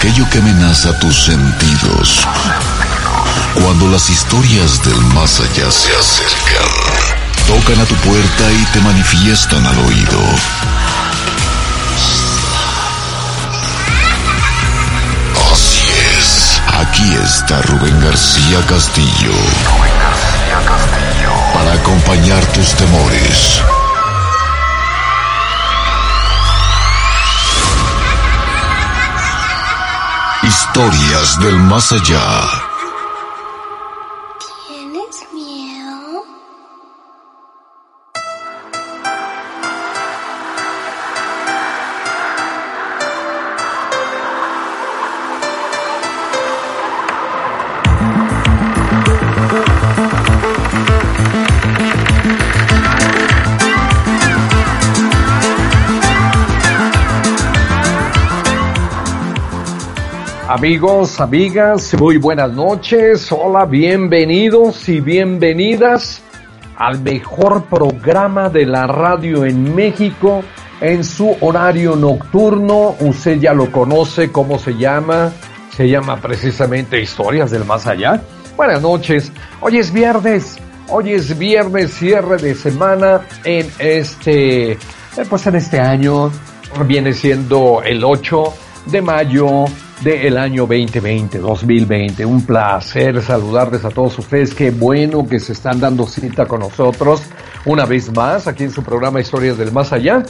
aquello que amenaza tus sentidos. Cuando las historias del más allá se acercan, tocan a tu puerta y te manifiestan al oído. Así es, aquí está Rubén García Castillo. Para acompañar tus temores Historias del más allá. Amigos, amigas, muy buenas noches. Hola, bienvenidos y bienvenidas al mejor programa de la radio en México en su horario nocturno. Usted ya lo conoce, ¿cómo se llama? Se llama precisamente Historias del Más Allá. Buenas noches. Hoy es viernes. Hoy es viernes, cierre de semana en este, eh, pues en este año. Viene siendo el 8 de mayo del año 2020, 2020. Un placer saludarles a todos ustedes. Qué bueno que se están dando cita con nosotros una vez más aquí en su programa Historias del Más Allá.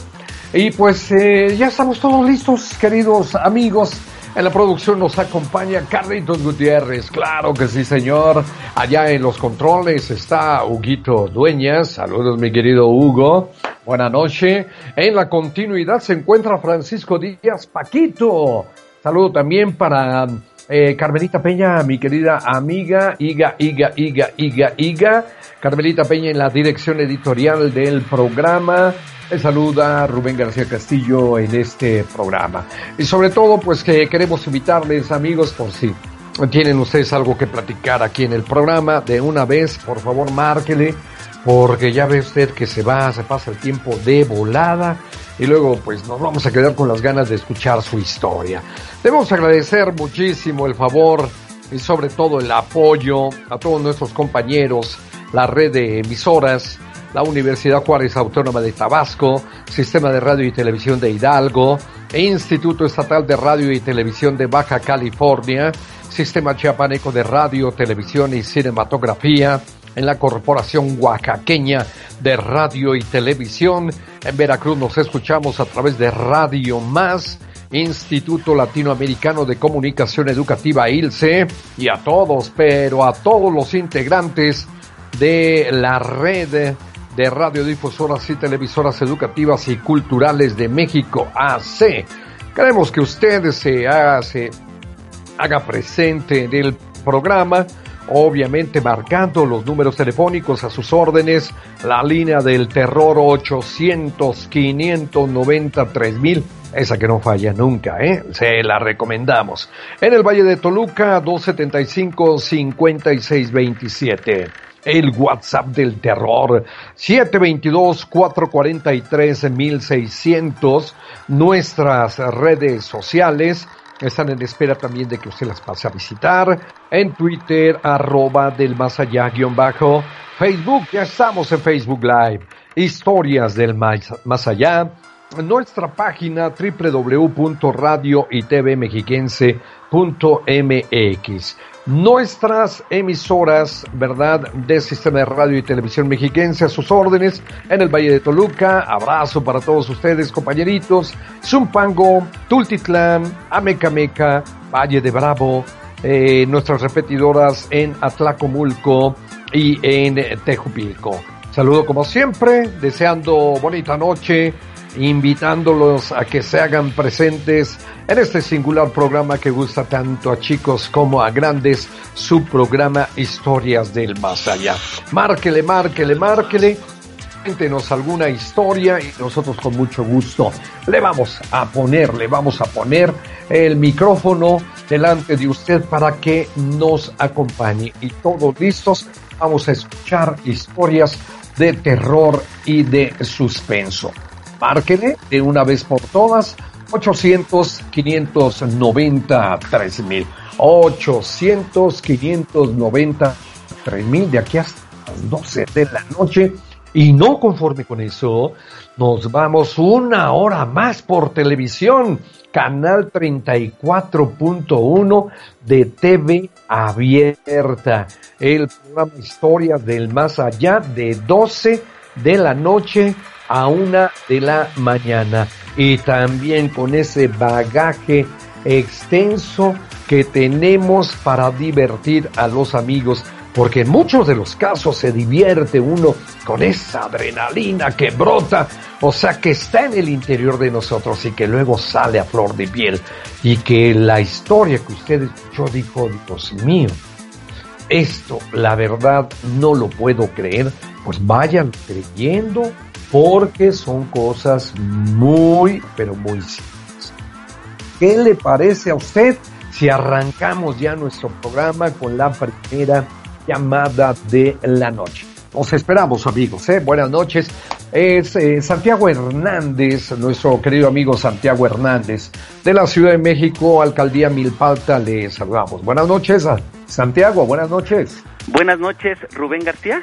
Y pues eh, ya estamos todos listos, queridos amigos. En la producción nos acompaña Carlitos Gutiérrez, claro que sí, señor. Allá en los controles está Huguito Dueñas. Saludos, mi querido Hugo. Buenas noches. En la continuidad se encuentra Francisco Díaz Paquito. Saludo también para eh, Carmelita Peña, mi querida amiga, Iga, Iga, Iga, Iga, Iga. Carmelita Peña en la dirección editorial del programa. Le saluda Rubén García Castillo en este programa. Y sobre todo, pues que queremos invitarles, amigos, por si tienen ustedes algo que platicar aquí en el programa, de una vez, por favor, márquele, porque ya ve usted que se va, se pasa el tiempo de volada y luego pues nos vamos a quedar con las ganas de escuchar su historia. Debemos agradecer muchísimo el favor y sobre todo el apoyo a todos nuestros compañeros, la red de emisoras, la Universidad Juárez Autónoma de Tabasco, Sistema de Radio y Televisión de Hidalgo, e Instituto Estatal de Radio y Televisión de Baja California, Sistema Chiapaneco de Radio, Televisión y Cinematografía, en la Corporación Oaxaqueña de Radio y Televisión. En Veracruz nos escuchamos a través de Radio Más, Instituto Latinoamericano de Comunicación Educativa ILCE, y a todos, pero a todos los integrantes de la red de radiodifusoras y televisoras educativas y culturales de México AC. Queremos que usted se haga, se haga presente en el programa obviamente marcando los números telefónicos a sus órdenes, la línea del terror 800 593 mil, esa que no falla nunca, ¿eh? Se la recomendamos. En el Valle de Toluca, 275 5627 el WhatsApp del terror 722-443-1600, nuestras redes sociales están en espera también de que usted las pase a visitar. En Twitter, arroba del más allá guion bajo. Facebook, ya estamos en Facebook Live. Historias del más, más allá. Nuestra página www.radio.y.tvmexiquense.mx nuestras emisoras, ¿verdad?, del sistema de radio y televisión mexiquense a sus órdenes en el Valle de Toluca. Abrazo para todos ustedes, compañeritos. Zumpango, Tultitlán, Amecameca, Valle de Bravo, eh, nuestras repetidoras en Atlacomulco y en Tejupilco. Saludo como siempre, deseando bonita noche, invitándolos a que se hagan presentes en este singular programa que gusta tanto a chicos como a grandes, su programa Historias del Más Allá. Márquele, márquele, márquele. Cuéntenos alguna historia y nosotros con mucho gusto le vamos a poner, le vamos a poner el micrófono delante de usted para que nos acompañe. Y todos listos, vamos a escuchar historias de terror y de suspenso. Márquele de una vez por todas 800 593 mil. 800 593 mil de aquí hasta las 12 de la noche. Y no conforme con eso, nos vamos una hora más por televisión. Canal 34.1 de TV Abierta. El programa Historias del Más Allá de 12 de la noche a una de la mañana. Y también con ese bagaje extenso que tenemos para divertir a los amigos porque en muchos de los casos se divierte uno con esa adrenalina que brota, o sea, que está en el interior de nosotros y que luego sale a flor de piel, y que la historia que usted escuchó dijo, Dios mío, esto la verdad no lo puedo creer, pues vayan creyendo porque son cosas muy, pero muy simples. ¿Qué le parece a usted si arrancamos ya nuestro programa con la primera llamada de la noche. Os esperamos amigos, ¿eh? buenas noches. Es eh, Santiago Hernández, nuestro querido amigo Santiago Hernández, de la Ciudad de México, Alcaldía Milpalta, le saludamos. Buenas noches, Santiago, buenas noches. Buenas noches, Rubén García.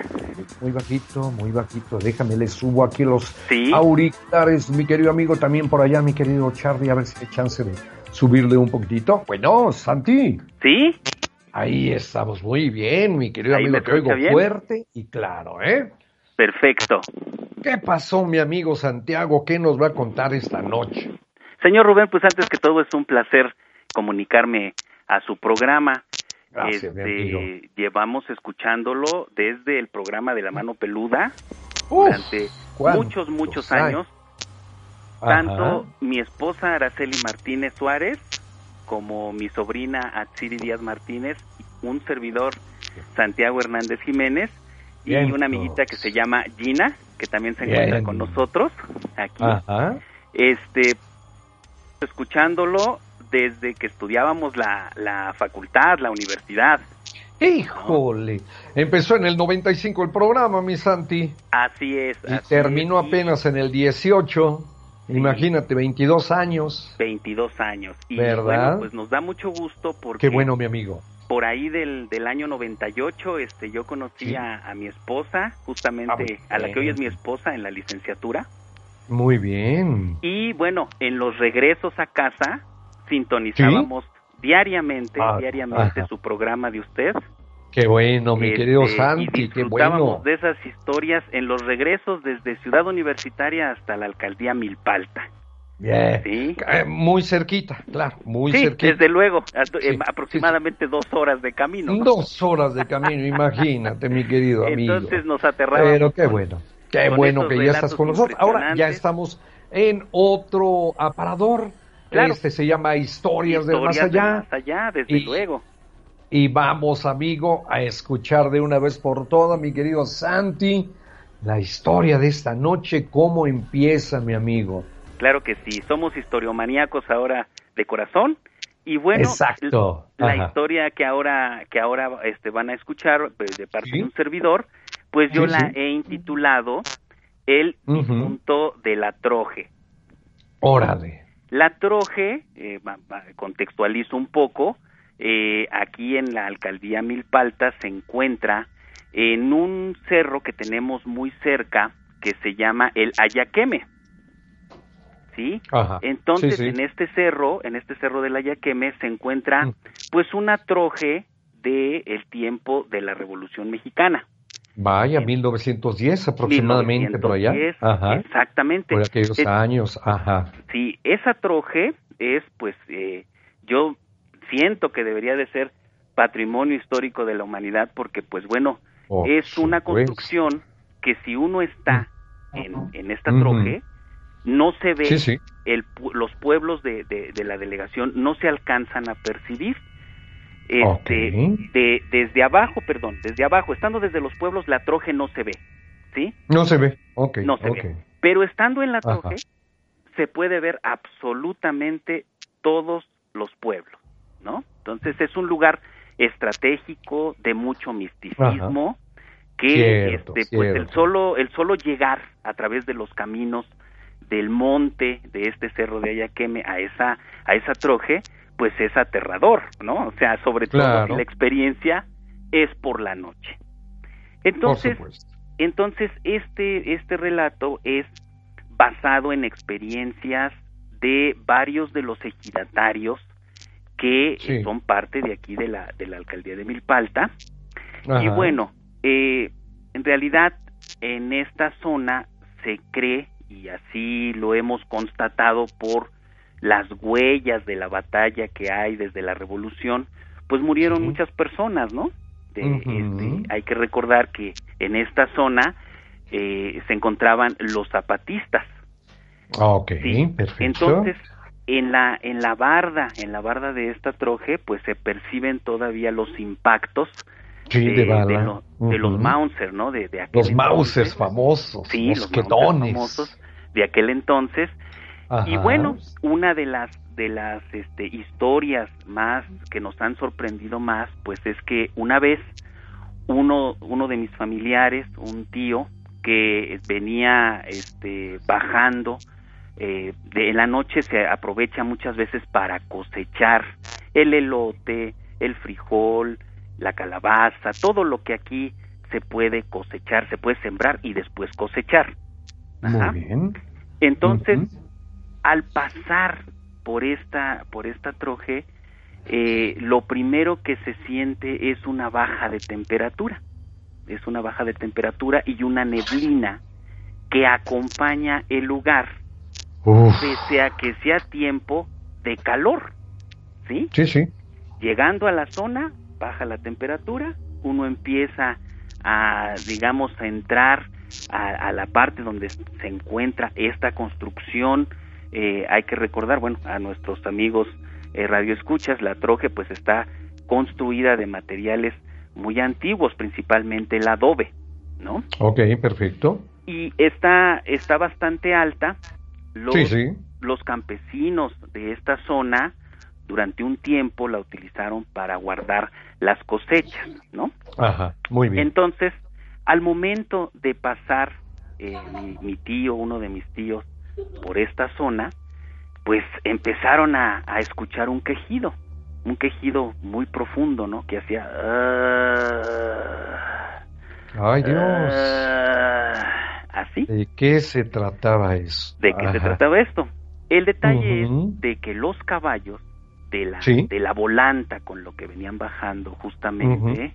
Muy bajito, muy bajito. Déjame, le subo aquí los auriculares, mi querido amigo, también por allá, mi querido Charlie, a ver si hay chance de subirle un poquitito. Bueno, Santi. Sí. Ahí estamos muy bien, mi querido amigo, te oigo fuerte y claro, ¿eh? Perfecto. ¿Qué pasó, mi amigo Santiago? ¿Qué nos va a contar esta noche? Señor Rubén, pues antes que todo es un placer comunicarme a su programa. Gracias. Este, llevamos escuchándolo desde el programa de La Mano Peluda durante muchos, muchos años. Tanto mi esposa Araceli Martínez Suárez como mi sobrina Atsiri Díaz Martínez, un servidor Santiago Hernández Jiménez y una amiguita que se llama Gina, que también se encuentra con nosotros aquí. Este, escuchándolo desde que estudiábamos la, la facultad, la universidad. Híjole, empezó en el 95 el programa, mi Santi. Así es. Y terminó apenas en el 18. Imagínate, 22 años. 22 años. Y ¿verdad? bueno, pues nos da mucho gusto porque... Qué bueno, mi amigo. Por ahí del, del año 98, este, yo conocí a, mi esposa, justamente ah, a la que hoy es mi esposa en la licenciatura. Muy bien. Y bueno, en los regresos a casa, sintonizábamos diariamente, ah, diariamente su programa de usted. Qué bueno, mi querido este, Santi, qué bueno. de esas historias en los regresos desde Ciudad Universitaria hasta la alcaldía Milpalta. Bien. ¿Sí? Eh, muy cerquita, claro, muy sí, cerquita. desde luego, eh, aproximadamente dos horas de camino. Dos horas de camino, imagínate, mi querido amigo. Entonces nos aterramos. Pero qué bueno, qué bueno que ya estás con nosotros. Ahora ya estamos en otro aparador. Este se llama Historias, del Más Allá. más allá, desde luego. Y vamos, amigo, a escuchar de una vez por todas, mi querido Santi, la historia de esta noche, cómo empieza, mi amigo. Claro que sí, somos historiomaníacos ahora de corazón. Y bueno, Exacto. la historia que ahora que ahora este van a escuchar pues, de parte de un servidor, pues yo la he intitulado El punto de la Troje. Órale. La Troje, eh, contextualizo un poco, eh, aquí en la alcaldía Milpalta se encuentra en un cerro que tenemos muy cerca que se llama el Ayaqueme. ¿Sí? Entonces, en este cerro, en este cerro del Ayaqueme se encuentra mm. pues una troje de el tiempo de la Revolución Mexicana. Vaya, 1910 aproximadamente por allá. Exactamente. Por aquellos años, ajá. Sí, esa troje es pues eh, yo siento que debería de ser patrimonio histórico de la humanidad porque pues bueno, es una construcción que si uno está en, en esta troje, no se ve, El, los pueblos de, de, la delegación no se alcanzan a percibir. Este, de, desde abajo, perdón, desde abajo, estando desde los pueblos, la troje no se ve, ¿sí? No se ve, ok. No se ve. Pero estando en la troje, se puede ver absolutamente todos los pueblos. ¿no? Entonces es un lugar estratégico de mucho misticismo que este pues el solo el solo llegar a través de los caminos del monte de este cerro de Ayaqueme a esa a esa troje pues es aterrador no o sea sobre todo si la experiencia es por la noche. Entonces entonces este este relato es basado en experiencias de varios de los ejidatarios que son parte de aquí de la de la alcaldía de Milpalta. Y bueno eh, en realidad en esta zona se cree y así lo hemos constatado por las huellas de la batalla que hay desde la revolución, pues murieron muchas personas, ¿no? Este, hay que recordar que en esta zona eh, se encontraban los zapatistas. Ah, ok, perfecto. Entonces, en la, en la barda, en la barda de esta troje, pues se perciben todavía los impactos de, los Mauser, ¿no? De, de los Mausers famosos, sí, los famosos de aquel entonces. Y bueno, una de las de las este, historias más que nos han sorprendido más, pues es que una vez uno uno de mis familiares, un tío que venía este bajando eh, de en la noche se aprovecha muchas veces para cosechar el elote, el frijol, la calabaza, todo lo que aquí se puede cosechar, se puede sembrar y después cosechar. Muy bien. Entonces, al pasar por esta, por esta troje, eh, lo primero que se siente es una baja de temperatura. Es una baja de temperatura y una neblina que acompaña el lugar, pese a que sea tiempo de calor. ¿Sí? Sí, sí. Llegando a la zona, baja la temperatura, uno empieza a, digamos, a entrar a, la parte donde se encuentra esta construcción. Eh, hay que recordar, bueno, a nuestros amigos eh, radioescuchas, la troje pues está construida de materiales muy antiguos, principalmente el adobe, ¿no? Ok, perfecto. Y está, está bastante alta. Los, los campesinos de esta zona durante un tiempo la utilizaron para guardar las cosechas, ¿no? Ajá, muy bien. Entonces, al momento de pasar eh, mi, tío, uno de mis tíos, por esta zona, pues empezaron a, escuchar un quejido, un quejido muy profundo, ¿no? Que hacía... Ah, ¡Ay, Dios! Ah", ¿Así? ¿De qué se trataba eso? ¿De qué se trataba esto? El detalle es de que los caballos de la, de la volanta con lo que venían bajando justamente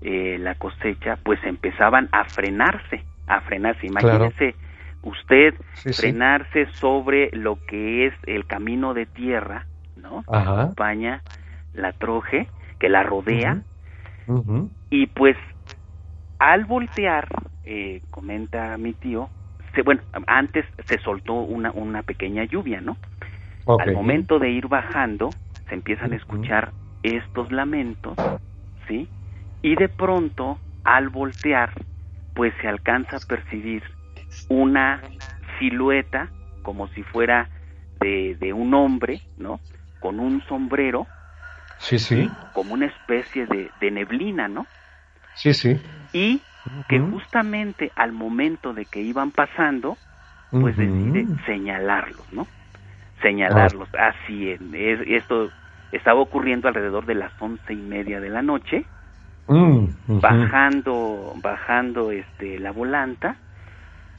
eh, la cosecha, pues empezaban a frenarse, a frenarse. Imagínese usted frenarse sobre lo que es el camino de tierra, ¿no? Que acompaña la troje, que la rodea, y pues al voltear, eh, comenta mi tío, se, bueno, antes se soltó una, una pequeña lluvia, ¿no? Al momento de ir bajando, se empiezan a escuchar estos lamentos, ¿sí? Y de pronto, al voltear, pues se alcanza a percibir una silueta como si fuera de, de un hombre, ¿no? Con un sombrero. Sí, sí. Como una especie de, de neblina, ¿no? Sí, sí. Y que justamente al momento de que iban pasando, pues decide señalarlos, ¿no? señalarlos. Así es, esto estaba ocurriendo alrededor de las once y media de la noche, mm, bajando, bajando este la volanta,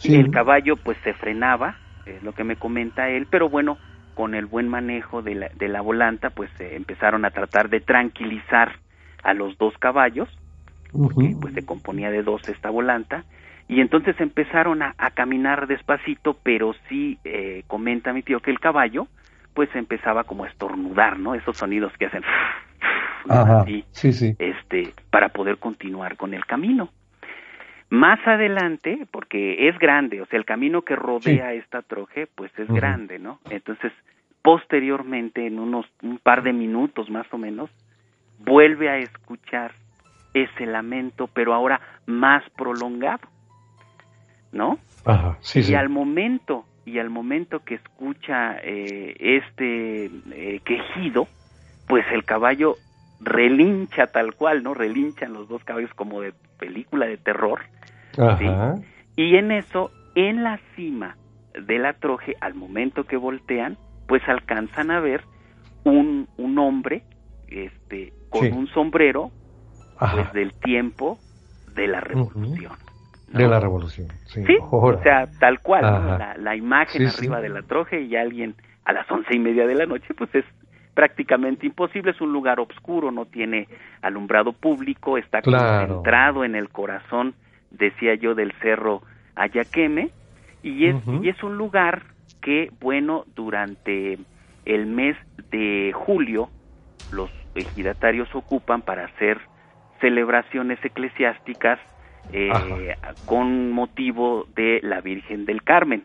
y el caballo pues se frenaba, es lo que me comenta él, pero bueno, con el buen manejo de la, de la volanta, pues empezaron a tratar de tranquilizar a los dos caballos, porque pues se componía de dos esta volanta, y entonces empezaron a, caminar despacito, pero sí eh, comenta mi tío que el caballo pues empezaba como a estornudar, ¿no? Esos sonidos que hacen Ajá, sí, sí. este para poder continuar con el camino. Más adelante, porque es grande, o sea, el camino que rodea esta troje, pues es grande, ¿no? Entonces, posteriormente, en unos un par de minutos más o menos, vuelve a escuchar ese lamento, pero ahora más prolongado. ¿no? Ajá, sí, y al momento y al momento que escucha eh, este eh, quejido, pues el caballo relincha tal cual, ¿no? Relinchan los dos caballos como de película de terror. Ajá. Y en eso, en la cima de la troje, al momento que voltean, pues alcanzan a ver un, un hombre este, con un sombrero pues, del tiempo de la revolución. De la revolución, sí. o sea, tal cual, la, la, imagen arriba de la troje y alguien a las once y media de la noche, pues es prácticamente imposible, es un lugar oscuro, no tiene alumbrado público, está concentrado en el corazón, decía yo, del cerro Ayaqueme, y es, y es un lugar que, bueno, durante el mes de julio, los ejidatarios ocupan para hacer celebraciones eclesiásticas eh, con motivo de la Virgen del Carmen,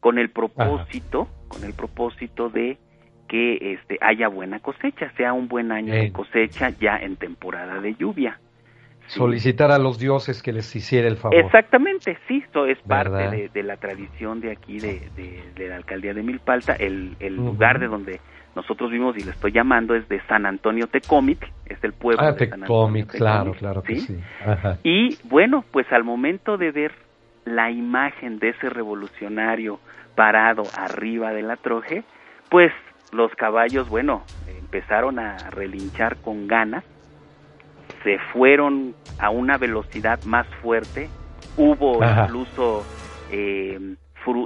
con el propósito, con el propósito de que este haya buena cosecha, sea un buen año de cosecha ya en temporada de lluvia. Solicitar a los dioses que les hiciera el favor. Exactamente, sí, esto es parte de, la tradición de aquí, de, la alcaldía de Milpalta, el, lugar de donde nosotros vimos y le estoy llamando es de San Antonio Tecómic, es el pueblo ah, de San Antonio claro, claro que sí. Y bueno, pues al momento de ver la imagen de ese revolucionario parado arriba de la troje, pues los caballos, bueno, empezaron a relinchar con ganas, se fueron a una velocidad más fuerte, hubo incluso eh,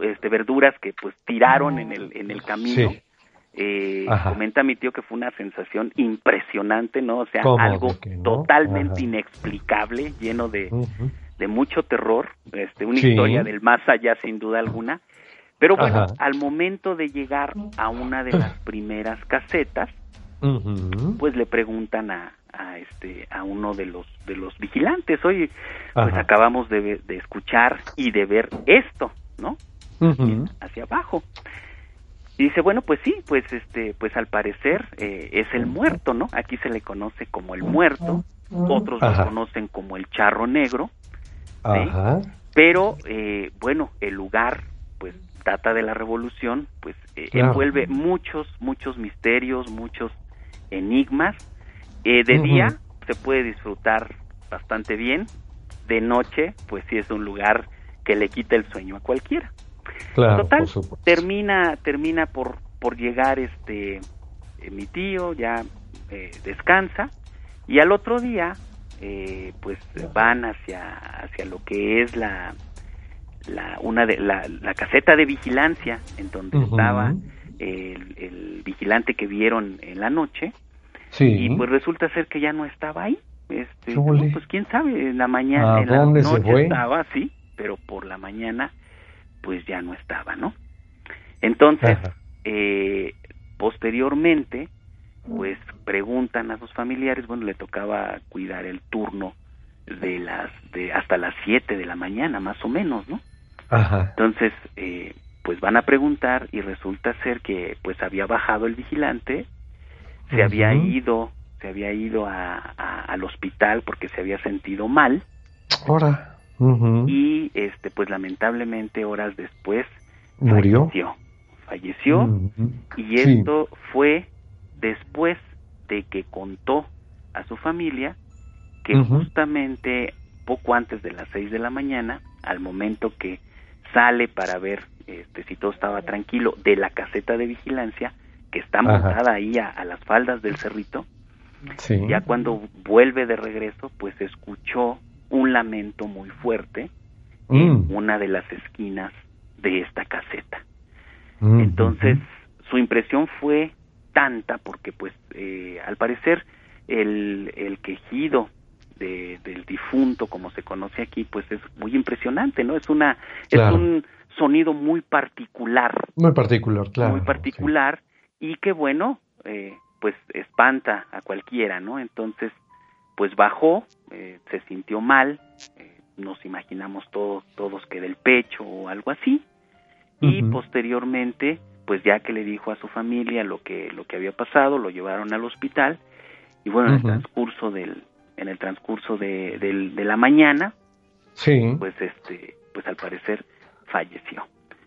este, verduras que pues tiraron en el, en el camino. Eh, comenta mi tío que fue una sensación impresionante, ¿no? O sea, algo totalmente inexplicable, lleno de, de mucho terror, este, una historia del más allá sin duda alguna. Pero bueno, al momento de llegar a una de las primeras casetas, pues le preguntan a, a, este a uno de los de los vigilantes, oye, pues acabamos de, de, escuchar y de ver esto, ¿no? Hacia abajo. Y dice, bueno, pues sí, pues este, pues al parecer eh, es el muerto, ¿no? Aquí se le conoce como el muerto, otros lo conocen como el charro negro, pero eh, bueno, el lugar, pues data de la revolución, pues eh, envuelve muchos, muchos misterios, muchos enigmas. de día se puede disfrutar bastante bien, de noche, pues sí es un lugar que le quita el sueño a cualquiera. Total, termina, termina por, por llegar este eh, mi tío, ya eh, descansa, y al otro día, eh, pues van hacia, hacia lo que es la, la, una de, la, la caseta de vigilancia, en donde estaba el, el, vigilante que vieron en la noche, y pues resulta ser que ya no estaba ahí. Este, pues quién sabe, en la mañana, en la noche estaba, sí, pero por la mañana pues ya no estaba, ¿no? Entonces, eh, posteriormente, pues preguntan a sus familiares, bueno, le tocaba cuidar el turno de las de hasta las 7 de la mañana, más o menos, ¿no? Ajá. Entonces, eh, pues van a preguntar y resulta ser que pues había bajado el vigilante, se había ido, se había ido a, al hospital porque se había sentido mal. Ahora y este pues lamentablemente horas después murió. falleció, y esto fue después de que contó a su familia que justamente poco antes de las seis de la mañana al momento que sale para ver este, si todo estaba tranquilo de la caseta de vigilancia que está montada ahí a, las faldas del cerrito ya cuando vuelve de regreso pues escuchó un lamento muy fuerte en mm. una de las esquinas de esta caseta. Mm, Entonces, su impresión fue tanta porque, pues, eh, al parecer, el, el quejido difunto, como se conoce aquí, pues es muy impresionante, ¿no? Es una, es un sonido muy particular. Muy particular, claro. Muy particular y que, bueno, eh, pues espanta a cualquiera, ¿no? Entonces, pues bajó, eh, se sintió mal, eh, nos imaginamos todos, todos que del pecho o algo así, y posteriormente, pues ya que le dijo a su familia lo que, lo que había pasado, lo llevaron al hospital, y bueno, en el transcurso del, en el transcurso de, de la mañana, sí. pues este, pues al parecer falleció,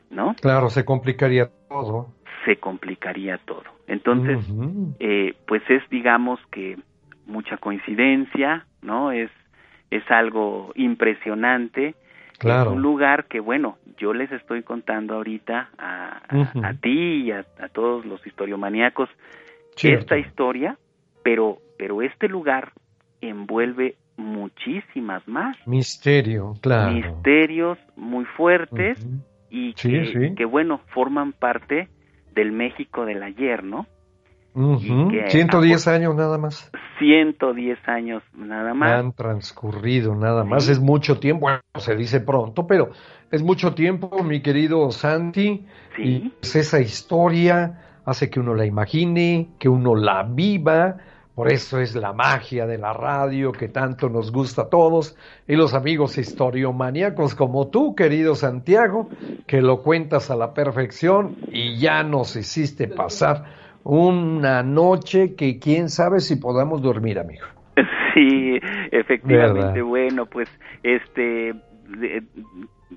¿no? Claro, se complicaría todo. Se complicaría todo. Entonces, eh, pues es, digamos que mucha coincidencia, ¿no? Es, es algo impresionante, Claro. Es un lugar que, bueno, yo les estoy contando ahorita a, a, ti y a, todos los historiomaníacos esta historia, pero, pero este lugar envuelve muchísimas más. Misterio, claro. Misterios muy fuertes y que, bueno, forman parte del México del ayer, ¿no? 110 años nada más. 110 años nada más. Han transcurrido nada más, es mucho tiempo, bueno, se dice pronto, pero es mucho tiempo, mi querido Santi. Y esa historia hace que uno la imagine, que uno la viva, por eso es la magia de la radio que tanto nos gusta a todos y los amigos historiomaníacos como tú, querido Santiago, que lo cuentas a la perfección y ya nos hiciste pasar una noche que quién sabe si podamos dormir, amigo. Sí, efectivamente. Bueno, pues este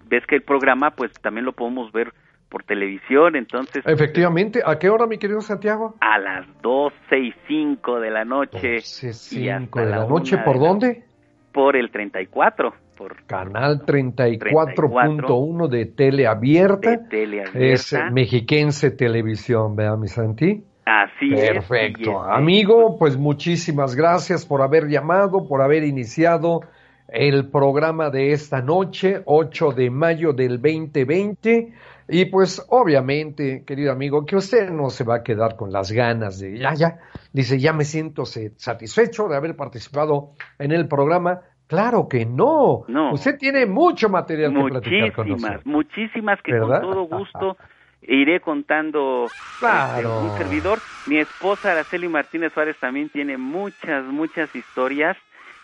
ves que el programa pues también lo podemos ver por televisión, entonces... Efectivamente, ¿a qué hora, mi querido Santiago? A las 12 y 5 de la noche. 12 y 5 de la, noche, ¿por dónde? Por el 34. Por Canal 34.1 de Tele Abierta. De Tele Es Mexiquense Televisión, ¿vea, mi Santi? Así Perfecto. Perfecto. Amigo, pues muchísimas gracias por haber llamado, por haber iniciado el programa de esta noche, 8 de mayo del 2020. Y pues obviamente, querido amigo, que usted no se va a quedar con las ganas de, ya, ya, dice, ya me siento satisfecho de haber participado en el programa. Claro que no. no. Usted tiene mucho material que platicar con nosotros. Muchísimas, que con todo gusto iré contando claro. un servidor. Mi esposa Araceli Martínez Suárez también tiene muchas, muchas historias.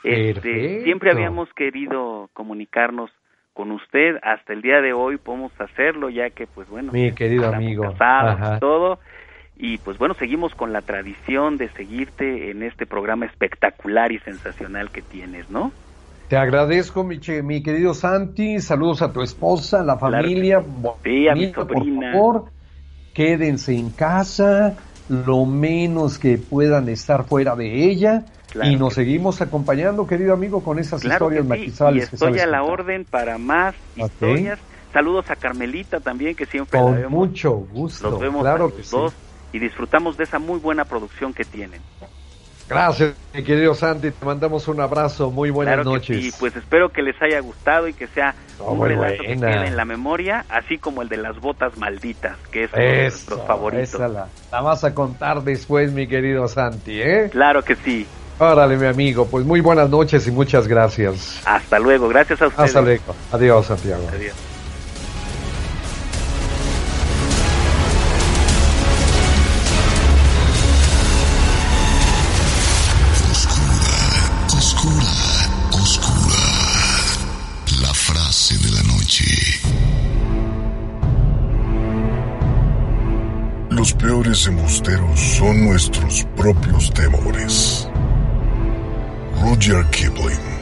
Este, siempre habíamos querido comunicarnos con usted. Hasta el día de hoy podemos hacerlo ya que pues bueno mi querido amigo. todo. Y pues bueno seguimos con la tradición de seguirte en este programa espectacular y sensacional que tienes no te agradezco mi, mi querido Santi. Saludos a tu esposa a la familia. sí, a mi sobrina. por favor quédense en casa lo menos que puedan estar fuera de ella y nos seguimos acompañando, querido amigo, con esas historias sí. estoy a la orden para más historias. Saludos a Carmelita también, que siempre con mucho gusto. Los vemos claro dos y disfrutamos de esa muy buena producción que tienen. Gracias, mi querido Santi. Te mandamos un abrazo. Muy buenas noches. Y pues espero que les haya gustado y que sea un relato que quede en la memoria, así como el de las botas malditas, que es uno de nuestros favoritos. Esa la, la vas a contar después, mi querido Santi, ¿eh? Claro que sí. Órale, mi amigo, pues muy buenas noches y muchas gracias. Hasta luego, gracias a ustedes. Hasta luego. Adiós, Santiago. Adiós. Oscura, oscura, oscura. La frase de la noche. Los peores embusteros son nuestros propios temores. Rudyard Kipling.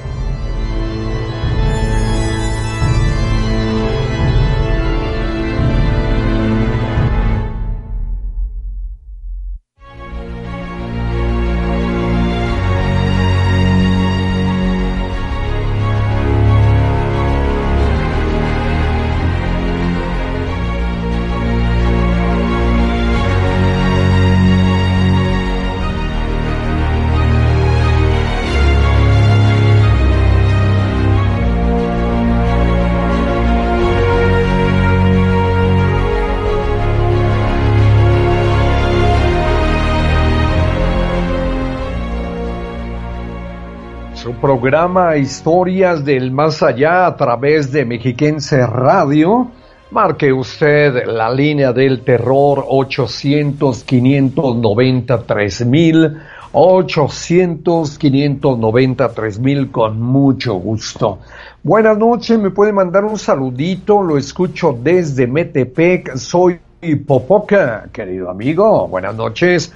Programa Historias del Más Allá a través de Mexiquense Radio. Marque usted la línea del terror 800 593 mil 800 593 mil con mucho gusto. Buenas noches, me puede mandar un saludito, lo escucho desde Metepec, soy Popoca, querido amigo, buenas noches.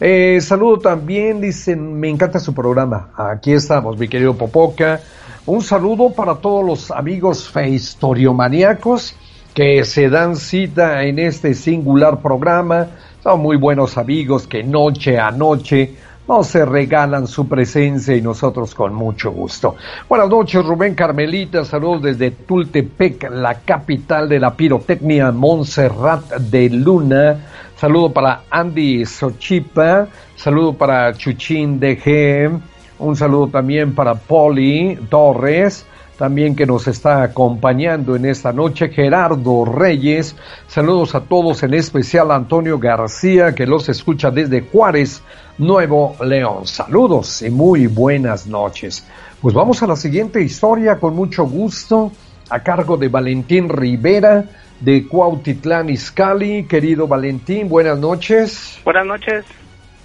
Eh, saludo también, dicen, me encanta su programa. Aquí estamos, mi querido Popoca. Un saludo para todos los amigos feistoriomaniacos que se dan cita en este singular programa. Son muy buenos amigos que noche a noche no se regalan su presencia y nosotros con mucho gusto. Buenas noches, Rubén Carmelita, saludos desde Tultepec, la capital de la pirotecnia, Montserrat de Luna. Saludo para Andy Sochipa, saludo para Chuchín DG, un saludo también para Poli Torres, también que nos está acompañando en esta noche, Gerardo Reyes. Saludos a todos, en especial a Antonio García, que los escucha desde Juárez, Nuevo León. Saludos y muy buenas noches. Pues vamos a la siguiente historia con mucho gusto, a cargo de Valentín Rivera de Cuautitlán Izcalli. Querido Valentín, buenas noches. Buenas noches.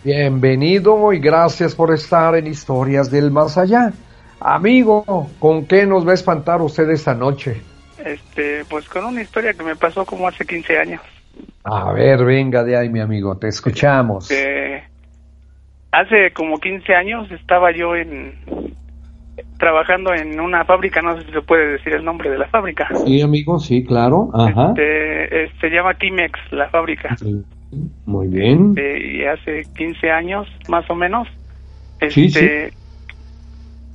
Bienvenido y gracias por estar en Historias del Más Allá. Amigo, ¿con qué nos va a espantar usted esta noche? Este, pues con una historia que me pasó como hace 15 años. A ver, venga de ahí, mi amigo, te escuchamos. Este, hace como 15 años estaba yo en trabajando en una fábrica, no sé si se puede decir el nombre de la fábrica. Sí, amigo, sí, claro. Ajá. Este, se llama Kimex, la fábrica. Muy bien. Este, y hace 15 años, más o menos, este, sí,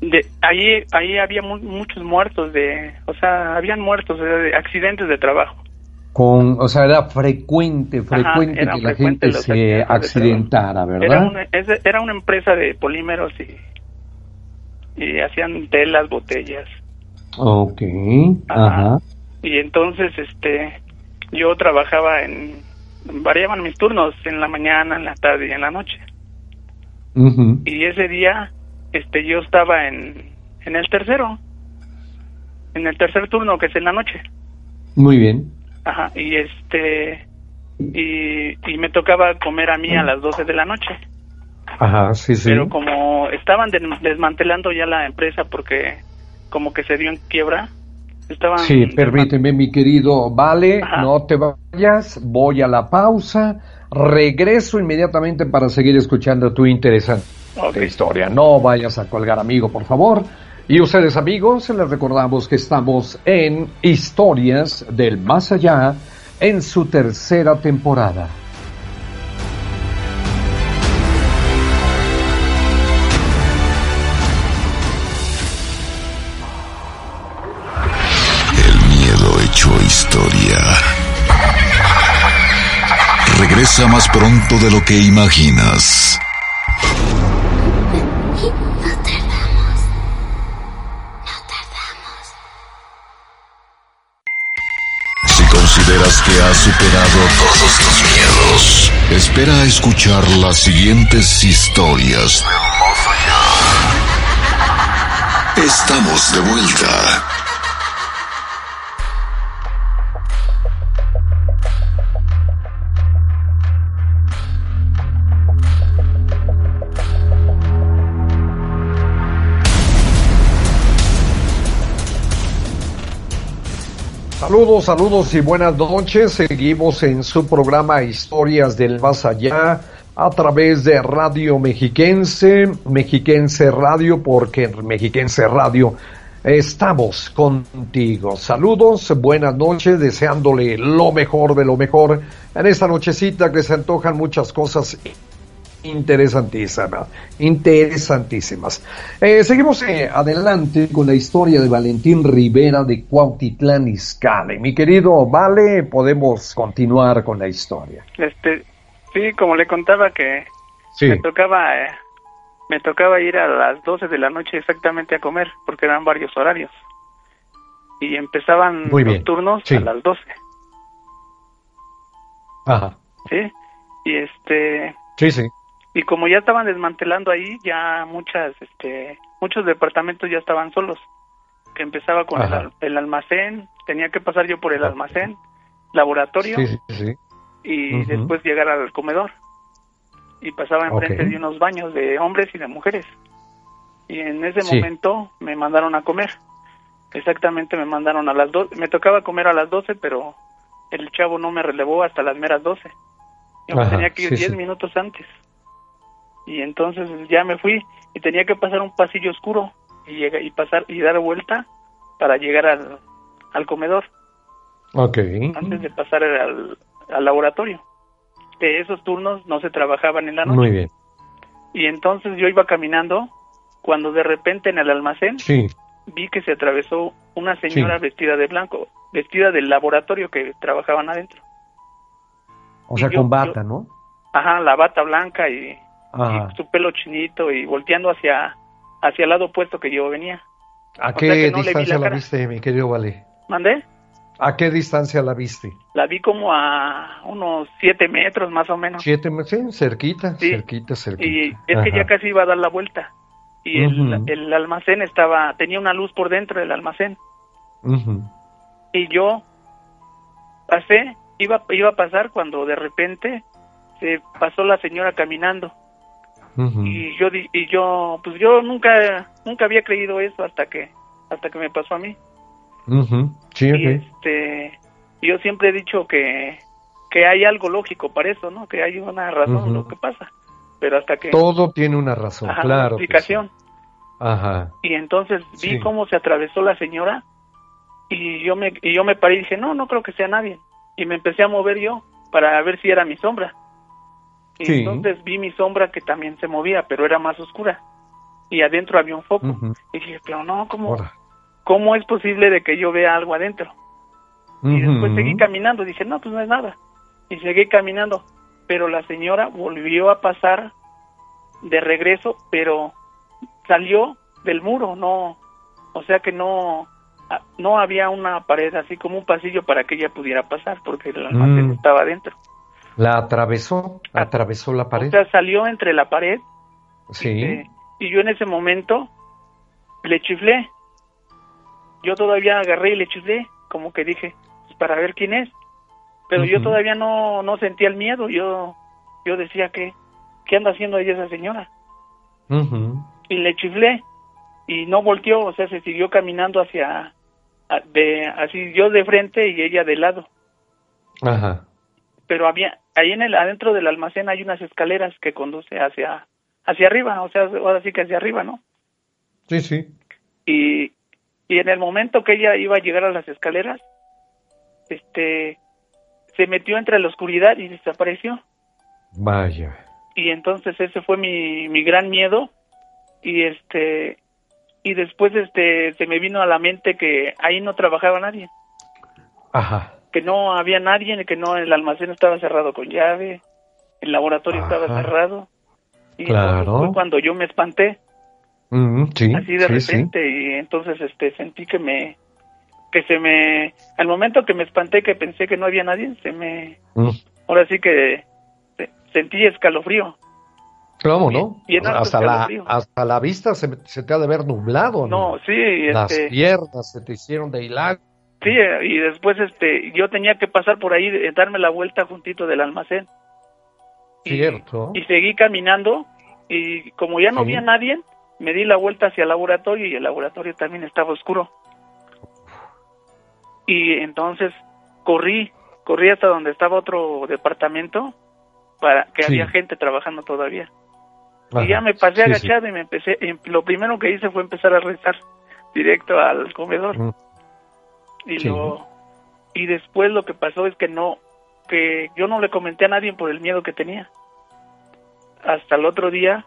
de ahí ahí había muchos muertos de o sea habían muertos de accidentes de trabajo con o sea era frecuente frecuente que la gente se accidentara verdad era una, era una empresa de polímeros y y hacían telas botellas Ok. ajá. y entonces este yo trabajaba en variaban mis turnos en la mañana en la tarde y en la noche y ese día este yo estaba en, en el tercero, en el tercer turno que es en la noche. Muy bien. Ajá, y este y, y me tocaba comer a mí a las 12 de la noche. Ajá, sí, sí. Pero como estaban desmantelando ya la empresa porque como que se dio en quiebra, estaban Sí, permíteme mi querido, vale, no te vayas, voy a la pausa, regreso inmediatamente para seguir escuchando tu interesante historia. No vayas a colgar, amigo, por favor. Y ustedes, amigos, les recordamos que estamos en Historias del Más Allá en su tercera temporada. Más pronto de lo que imaginas. consideras que has superado todos tus miedos, espera a escuchar las siguientes historias Estamos de vuelta. Saludos, saludos y buenas noches. Seguimos en su programa Historias del Más Allá a través de Radio Mexiquense, Mexiquense Radio, porque en Mexiquense Radio estamos contigo. Saludos, buenas noches, deseándole lo mejor de lo mejor en esta nochecita que se antojan muchas cosas interesantísimas, interesantísimas. Eh, seguimos eh, adelante con la historia de Valentín Rivera de Cuautitlán Izcalli. Mi querido Vale, podemos continuar con la historia. Este, sí, como le contaba que me tocaba eh, me tocaba ir a las 12 de la noche exactamente a comer porque eran varios horarios. Y empezaban los turnos a las 12. Ajá. Sí. Y este Sí, sí y como ya estaban desmantelando ahí ya muchas este muchos departamentos ya estaban solos que empezaba con el, almacén tenía que pasar yo por el almacén laboratorio y después llegar al comedor. Y pasaba enfrente de unos baños de hombres y de mujeres. Y en ese momento me mandaron a comer. Exactamente me mandaron a las dos me tocaba comer a las doce pero el chavo no me relevó hasta las meras doce. Yo tenía que ir diez minutos antes y entonces ya me fui y tenía que pasar un pasillo oscuro y y pasar y dar vuelta para llegar al, al comedor. Okay. Antes de pasar al, al laboratorio. De esos turnos no se trabajaban en la noche. Muy bien. Y entonces yo iba caminando cuando de repente en el almacén vi que se atravesó una señora vestida de blanco, vestida del laboratorio que trabajaban adentro. O sea, con bata, ¿no? Ajá, la bata blanca y, su pelo chinito y volteando hacia, hacia el lado opuesto que yo venía. ¿A qué distancia la, viste, mi querido Vale? ¿Mandé? ¿A qué distancia la viste? La vi como a unos siete metros más o menos. Siete metros, sí, cerquita, cerquita, cerquita. Y es que ya casi iba a dar la vuelta. Y el, almacén estaba, tenía una luz por dentro del almacén. Y yo pasé, iba, iba a pasar cuando de repente se pasó la señora caminando. Y yo y yo pues yo nunca nunca había creído eso hasta que hasta que me pasó a mí. sí, y este yo siempre he dicho que que hay algo lógico para eso, ¿no? Que hay una razón lo que pasa. Pero hasta que todo tiene una razón, claro. explicación. Ajá. Y entonces vi cómo se atravesó la señora y yo me y yo me paré y dije, "No, no creo que sea nadie." Y me empecé a mover yo para ver si era mi sombra. Y entonces vi mi sombra que también se movía, pero era más oscura. Y adentro había un foco. Y dije, pero no, ¿cómo, ¿cómo es posible de que yo vea algo adentro? Y después seguí caminando. Dije, no, pues no es nada. Y seguí caminando. Pero la señora volvió a pasar de regreso, pero salió del muro, no, o sea que no, no había una pared así como un pasillo para que ella pudiera pasar, porque el almacén mm. estaba adentro. ¿La atravesó? ¿Atravesó la pared? O sea, salió entre la pared. Sí. Este, y yo en ese momento le chiflé. Yo todavía agarré y le chiflé, como que dije, pues, para ver quién es. Pero yo todavía no, no sentía el miedo. Yo, yo decía que, ¿qué anda haciendo ahí esa señora? Y le chiflé y no volteó, o sea, se siguió caminando hacia, de, así yo de frente y ella de lado. Ajá. Pero había, ahí en el adentro del almacén hay unas escaleras que conduce hacia hacia arriba, o sea, ahora sí que hacia arriba, ¿no? Sí, sí. Y, y en el momento que ella iba a llegar a las escaleras, este se metió entre la oscuridad y desapareció. Vaya. Y entonces ese fue mi, mi gran miedo y este y después este se me vino a la mente que ahí no trabajaba nadie. Ajá que no había nadie, que no el almacén estaba cerrado con llave, el laboratorio estaba cerrado. Y claro. fue cuando yo me espanté. así de repente y entonces este sentí que me que se me al momento que me espanté que pensé que no había nadie, se me ahora sí que sentí escalofrío. ¿Cómo no? hasta, la, hasta la vista se, se, te ha de ver nublado. No, sí. Las este piernas se te hicieron de hilar. Sí, y después este, yo tenía que pasar por ahí, darme la vuelta juntito del almacén. Cierto. Y, seguí caminando y como ya no había nadie, me di la vuelta hacia el laboratorio y el laboratorio también estaba oscuro. Y entonces corrí, corrí hasta donde estaba otro departamento para que había gente trabajando todavía. y ya me pasé agachado y me empecé, lo primero que hice fue empezar a rezar directo al comedor y lo y después lo que pasó es que no que yo no le comenté a nadie por el miedo que tenía. Hasta el otro día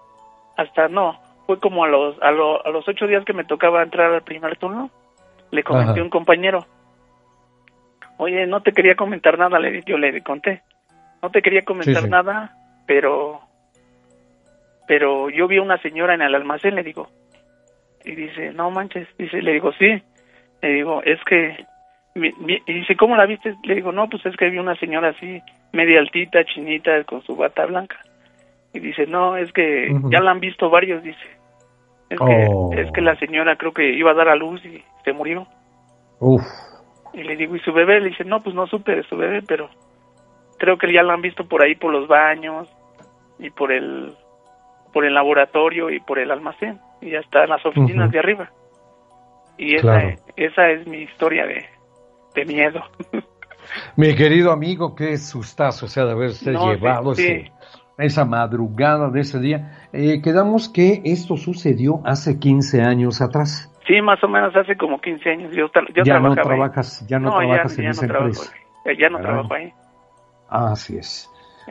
hasta no fue como a los a, a los ocho días que me tocaba entrar al primer turno le comenté a un compañero. Oye no te quería comentar nada le yo le conté. No te quería comentar nada pero pero yo vi una señora en el almacén le digo. Y dice no manches dice le digo sí le digo es que y dice, ¿cómo la viste? Le digo, no, pues es que vi una señora así, media altita, chinita, con su bata blanca. Y dice, no, es que ya la han visto varios, dice. Es, que, oh. es que la señora creo que iba a dar a luz y se murió. Uf. Y le digo, ¿y su bebé? Le dice, no, pues no supe de su bebé, pero creo que ya la han visto por ahí, por los baños y por el, por el laboratorio y por el almacén. Y ya está en las oficinas de arriba. Y esa, esa es mi historia de, de miedo. Mi querido amigo, qué sustazo, o sea, de haberse llevado esa madrugada de ese día. Eh, quedamos que esto sucedió hace 15 años atrás. Sí, más o menos hace como 15 años. Yo, ya no trabajas, ya no, trabajas en esa empresa. Ya no trabajo ahí. Así es.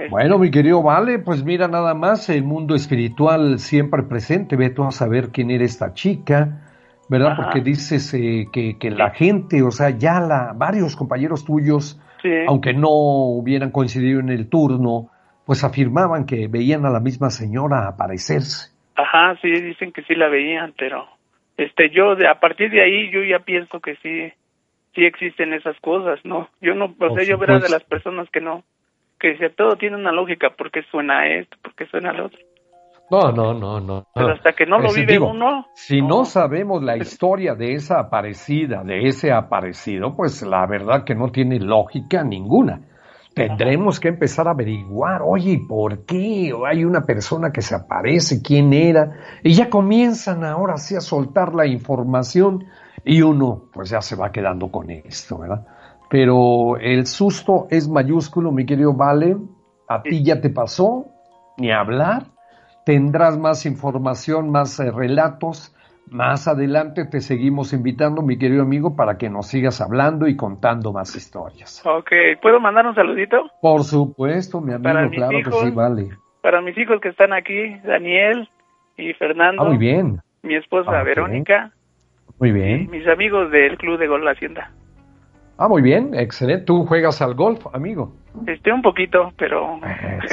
Bueno, mi querido Vale, pues mira nada más, el mundo espiritual siempre presente, ve tú a saber quién era esta chica, ¿verdad? Porque dices eh, que, que, la gente, o sea, ya la, varios compañeros tuyos, aunque no hubieran coincidido en el turno, pues afirmaban que veían a la misma señora aparecerse. Ajá, sí, dicen que sí la veían, pero este yo de, a partir de ahí yo ya pienso que sí sí existen esas cosas, ¿no? Yo no, o sea, yo era de las personas que no que dice todo tiene una lógica, porque suena esto, porque suena lo otro. No, no, no, no. Pero hasta que no lo vive uno. Si no. sabemos la historia de esa aparecida, de ese aparecido, pues la verdad que no tiene lógica ninguna. Tendremos que empezar a averiguar, oye, ¿por qué? Hay una persona que se aparece, quién era, y ya comienzan ahora sí a soltar la información y uno pues ya se va quedando con esto, ¿verdad? Pero el susto es mayúsculo, mi querido Vale. A ti ya te pasó, ni hablar. Tendrás más información, más eh, relatos. Más adelante te seguimos invitando, mi querido amigo, para que nos sigas hablando y contando más historias. Ok, ¿puedo mandar un saludito? Por supuesto, mi amigo, claro que sí, vale. Para mis hijos que están aquí, Daniel y Fernando. Ah, muy bien. Mi esposa ah, Verónica. Muy bien. mis amigos del Club de Gol La Hacienda. Ah, muy bien, excelente. ¿Tú juegas al golf, amigo? Este, un poquito, pero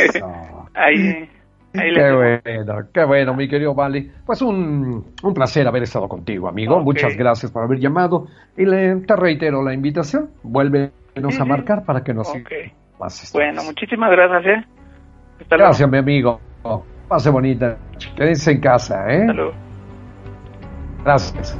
ahí, ahí Qué bueno, qué bueno, mi querido Vale. Pues un, un placer haber estado contigo, amigo. Muchas gracias por haber llamado. Y le, te reitero la invitación. Vuélvenos a marcar para que nos okay. más Bueno, muchísimas gracias, ¿eh? gracias, mi amigo. Pase bonita. Quédense en casa, ¿eh? Salud. Gracias.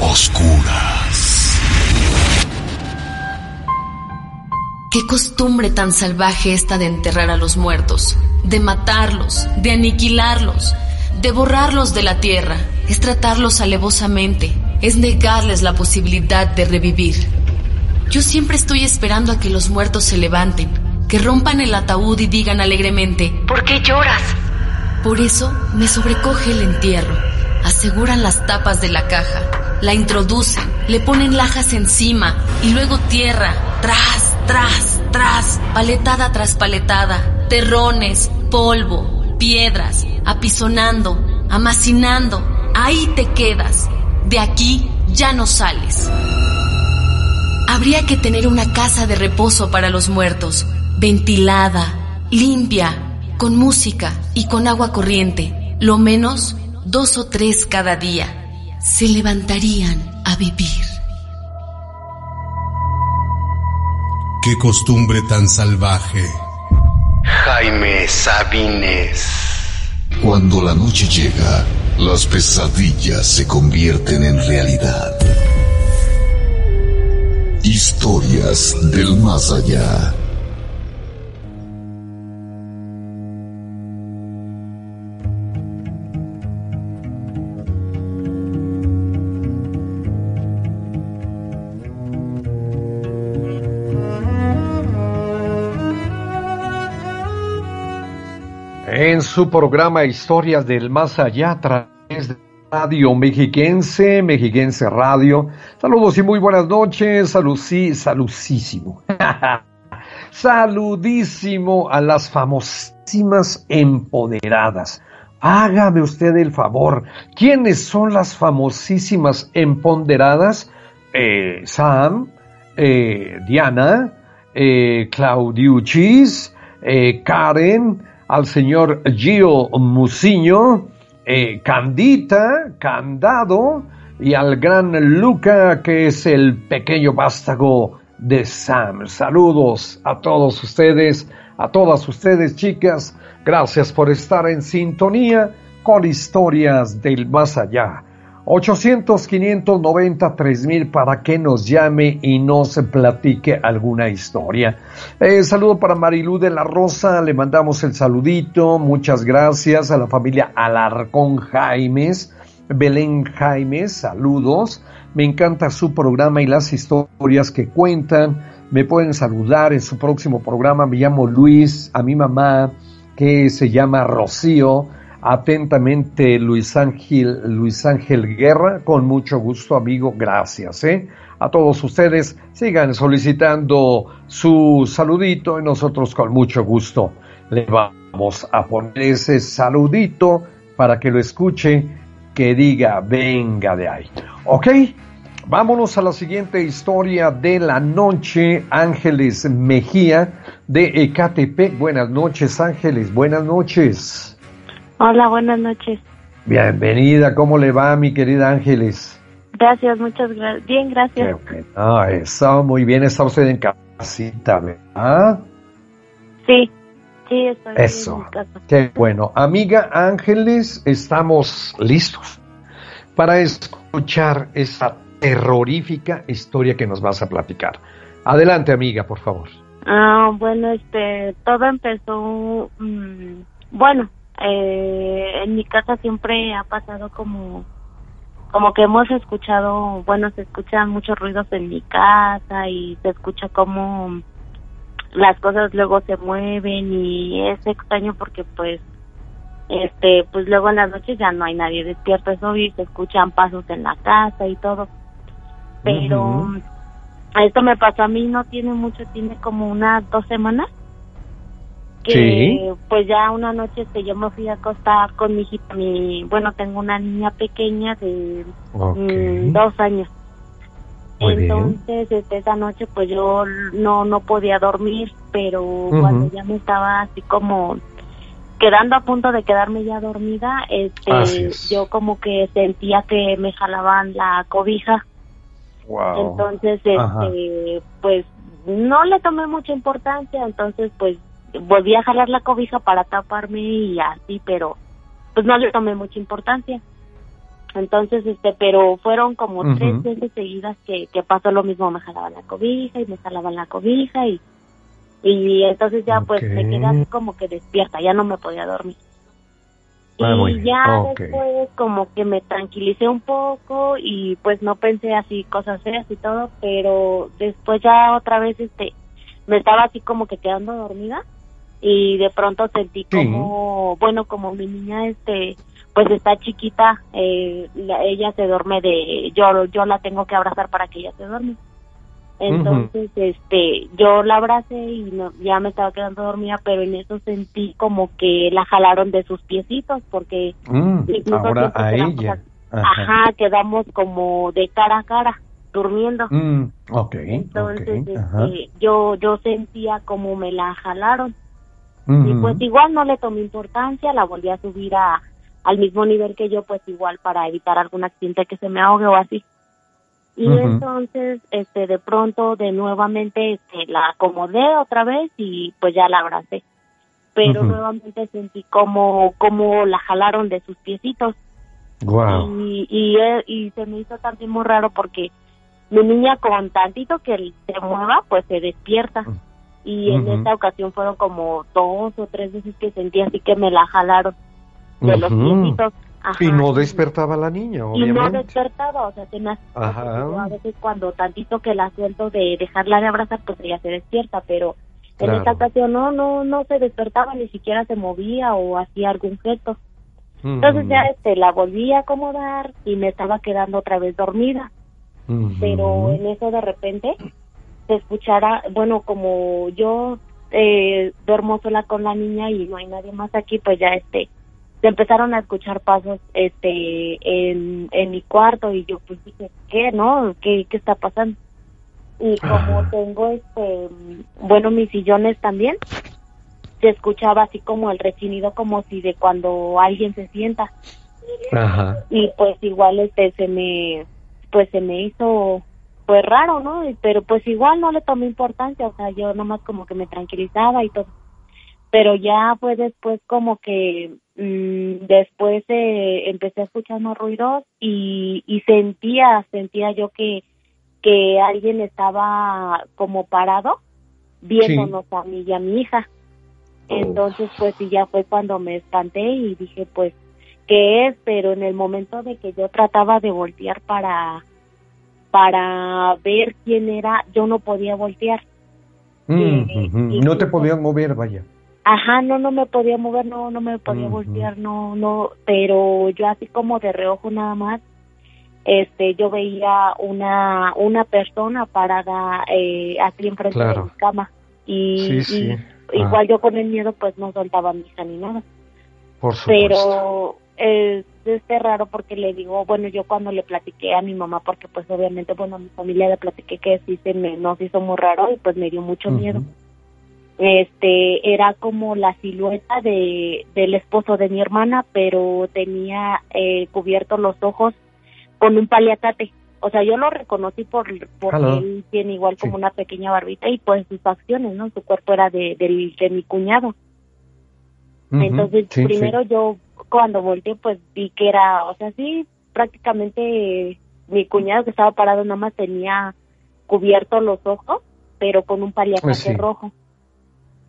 Oscuras. Qué costumbre tan salvaje esta de enterrar a los muertos, de matarlos, de aniquilarlos, de borrarlos de la tierra, es tratarlos alevosamente, es negarles la posibilidad de revivir. Yo siempre estoy esperando a que los muertos se levanten, que rompan el ataúd y digan alegremente, ¿por qué lloras? Por eso me sobrecoge el entierro aseguran las tapas de la caja, la introducen, le ponen lajas encima y luego tierra, tras, tras, tras, paletada tras paletada, terrones, polvo, piedras, apisonando, amacinando, ahí te quedas, de aquí ya no sales. Habría que tener una casa de reposo para los muertos, ventilada, limpia, con música y con agua corriente, lo menos dos o tres cada día, se levantarían a vivir. Qué costumbre tan salvaje. Jaime Sabines. Cuando la noche llega, las pesadillas se convierten en realidad. Historias del más allá. En su programa Historias del Más Allá a través de Radio Mexiquense, Mexiquense Radio. Saludos y muy buenas noches. Salucí, saludísimo. Saludísimo a las famosísimas empoderadas. Hágame usted el favor. ¿Quiénes son las famosísimas empoderadas? Eh, Sam, eh, Diana, eh, Claudiuchis, eh, Karen, al señor Gio Musiño, eh, Candita, Candado, y al gran Luca, que es el pequeño vástago de Sam. Saludos a todos ustedes, a todas ustedes, chicas. Gracias por estar en sintonía con historias del más allá. 800-590-3000 mil para que nos llame y nos platique alguna historia. Eh, saludo para Marilú de la Rosa, le mandamos el saludito, muchas gracias. A la familia Alarcón Jaimes, Belén Jaimes, saludos, me encanta su programa y las historias que cuentan, me pueden saludar en su próximo programa, me llamo Luis, a mi mamá que se llama Rocío, Atentamente, Luis Ángel, Luis Ángel Guerra, con mucho gusto, amigo, gracias. ¿eh? A todos ustedes, sigan solicitando su saludito y nosotros con mucho gusto le vamos a poner ese saludito para que lo escuche, que diga, venga de ahí. ¿Ok? Vámonos a la siguiente historia de la noche, Ángeles Mejía de Ecatepec. Buenas noches, Ángeles, buenas noches. Hola, buenas noches. Bienvenida, ¿cómo le va, mi querida Ángeles? Gracias, muchas gracias. Bien, gracias. Ah, está muy bien, está usted en casita, ¿verdad? Sí, sí, estoy Eso. en casa. Qué bueno. Amiga Ángeles, estamos listos para escuchar esa terrorífica historia que nos vas a platicar. Adelante, amiga, por favor. Ah, bueno, este, todo empezó, mm, bueno, eh, en mi casa siempre ha pasado como como que hemos escuchado, bueno, se escuchan muchos ruidos en mi casa y se escucha como las cosas luego se mueven y es extraño porque pues este pues luego en las noches ya no hay nadie despierto eso y se escuchan pasos en la casa y todo. Pero esto me pasó a mí no tiene mucho tiene como unas dos semanas que pues ya una noche este, yo me fui a acostar con mi hijita, mi, bueno, tengo una niña pequeña de mm, dos años. Entonces, este, esa noche pues yo no no podía dormir, pero cuando ya me estaba así como quedando a punto de quedarme ya dormida, este, yo como que sentía que me jalaban la cobija. Entonces, este, pues no le tomé mucha importancia, entonces pues volví a jalar la cobija para taparme y así, pero pues no le tomé mucha importancia. Entonces, este, pero fueron como tres veces seguidas que, que pasó lo mismo, me jalaban la cobija y me jalaban la cobija y, y entonces ya pues me quedé así como que despierta, ya no me podía dormir. Ah, y ya después como que me tranquilicé un poco y pues no pensé así cosas feas y todo, pero después ya otra vez este me estaba así como que quedando dormida y de pronto sentí como, bueno, como mi niña este pues está chiquita, eh, ella se duerme de, yo yo la tengo que abrazar para que ella se duerme. Entonces, este, yo la abracé y no, ya me estaba quedando dormida, pero en eso sentí como que la jalaron de sus piecitos, porque mm, ahora a ella. Ajá. quedamos como de cara a cara durmiendo. Mm, Entonces, este, yo yo sentía como me la jalaron. Y pues igual no le tomé importancia, la volví a subir a, al mismo nivel que yo, pues igual para evitar algún accidente que se me ahogue o así. Y entonces, este, de pronto, de nuevamente, este, la acomodé otra vez y pues ya la abracé. Pero nuevamente sentí como, como la jalaron de sus piecitos. Y, y, eh, y se me hizo también muy raro porque mi niña con tantito que se mueva, pues se despierta y en esta ocasión fueron como dos o tres veces que sentí así que me la jalaron de los piecitos. y no despertaba la niña, obviamente. Y no despertaba, o sea, se me a veces cuando tantito que la suelto de dejarla de abrazar, pues ella se despierta, pero en esta ocasión no, no, no se despertaba, ni siquiera se movía o hacía algún gesto. Entonces ya este, la volví a acomodar y me estaba quedando otra vez dormida. Pero en eso de repente se escuchara, bueno, como yo eh, duermo sola con la niña y no hay nadie más aquí, pues ya este, se empezaron a escuchar pasos este en, en mi cuarto y yo pues dije, ¿qué, no? ¿Qué, qué está pasando? Y como tengo este, bueno, mis sillones también, se escuchaba así como el rechinido como si de cuando alguien se sienta. Ajá. Y pues igual este se me pues se me hizo pues raro, ¿no? Pero pues igual no le tomé importancia, o sea, yo nomás como que me tranquilizaba y todo. Pero ya fue después como que mmm, después eh, empecé a escuchar más ruidos y, y sentía, sentía yo que, que alguien estaba como parado viéndonos a mí y a mi hija. Entonces, pues sí, ya fue cuando me espanté y dije, pues, ¿qué es? Pero en el momento de que yo trataba de voltear para para ver quién era, yo no podía voltear. Mm, no te podían mover, vaya. Ajá, no, no me podía mover, no, no me podía voltear, no, no, pero yo así como de reojo nada más, este, yo veía una, una persona parada eh, aquí enfrente de mi cama y, igual yo con el miedo pues no soltaba mi hija ni nada. Por supuesto. Pero es raro porque le digo, bueno, yo cuando le platiqué a mi mamá, porque pues obviamente, bueno, a mi familia le platiqué que sí se me, nos hizo muy raro y pues me dio mucho miedo. Este, era como la silueta de, del esposo de mi hermana, pero tenía eh, cubiertos los ojos con un paliacate. O sea, yo lo reconocí por porque él tiene igual como una pequeña barbita y pues sus facciones, ¿no? Su cuerpo era de, de, mi cuñado. Entonces, primero yo cuando volteé, pues vi que era, o sea, sí, prácticamente mi cuñado que estaba parado nada más tenía cubiertos los ojos, pero con un paliacate pues rojo.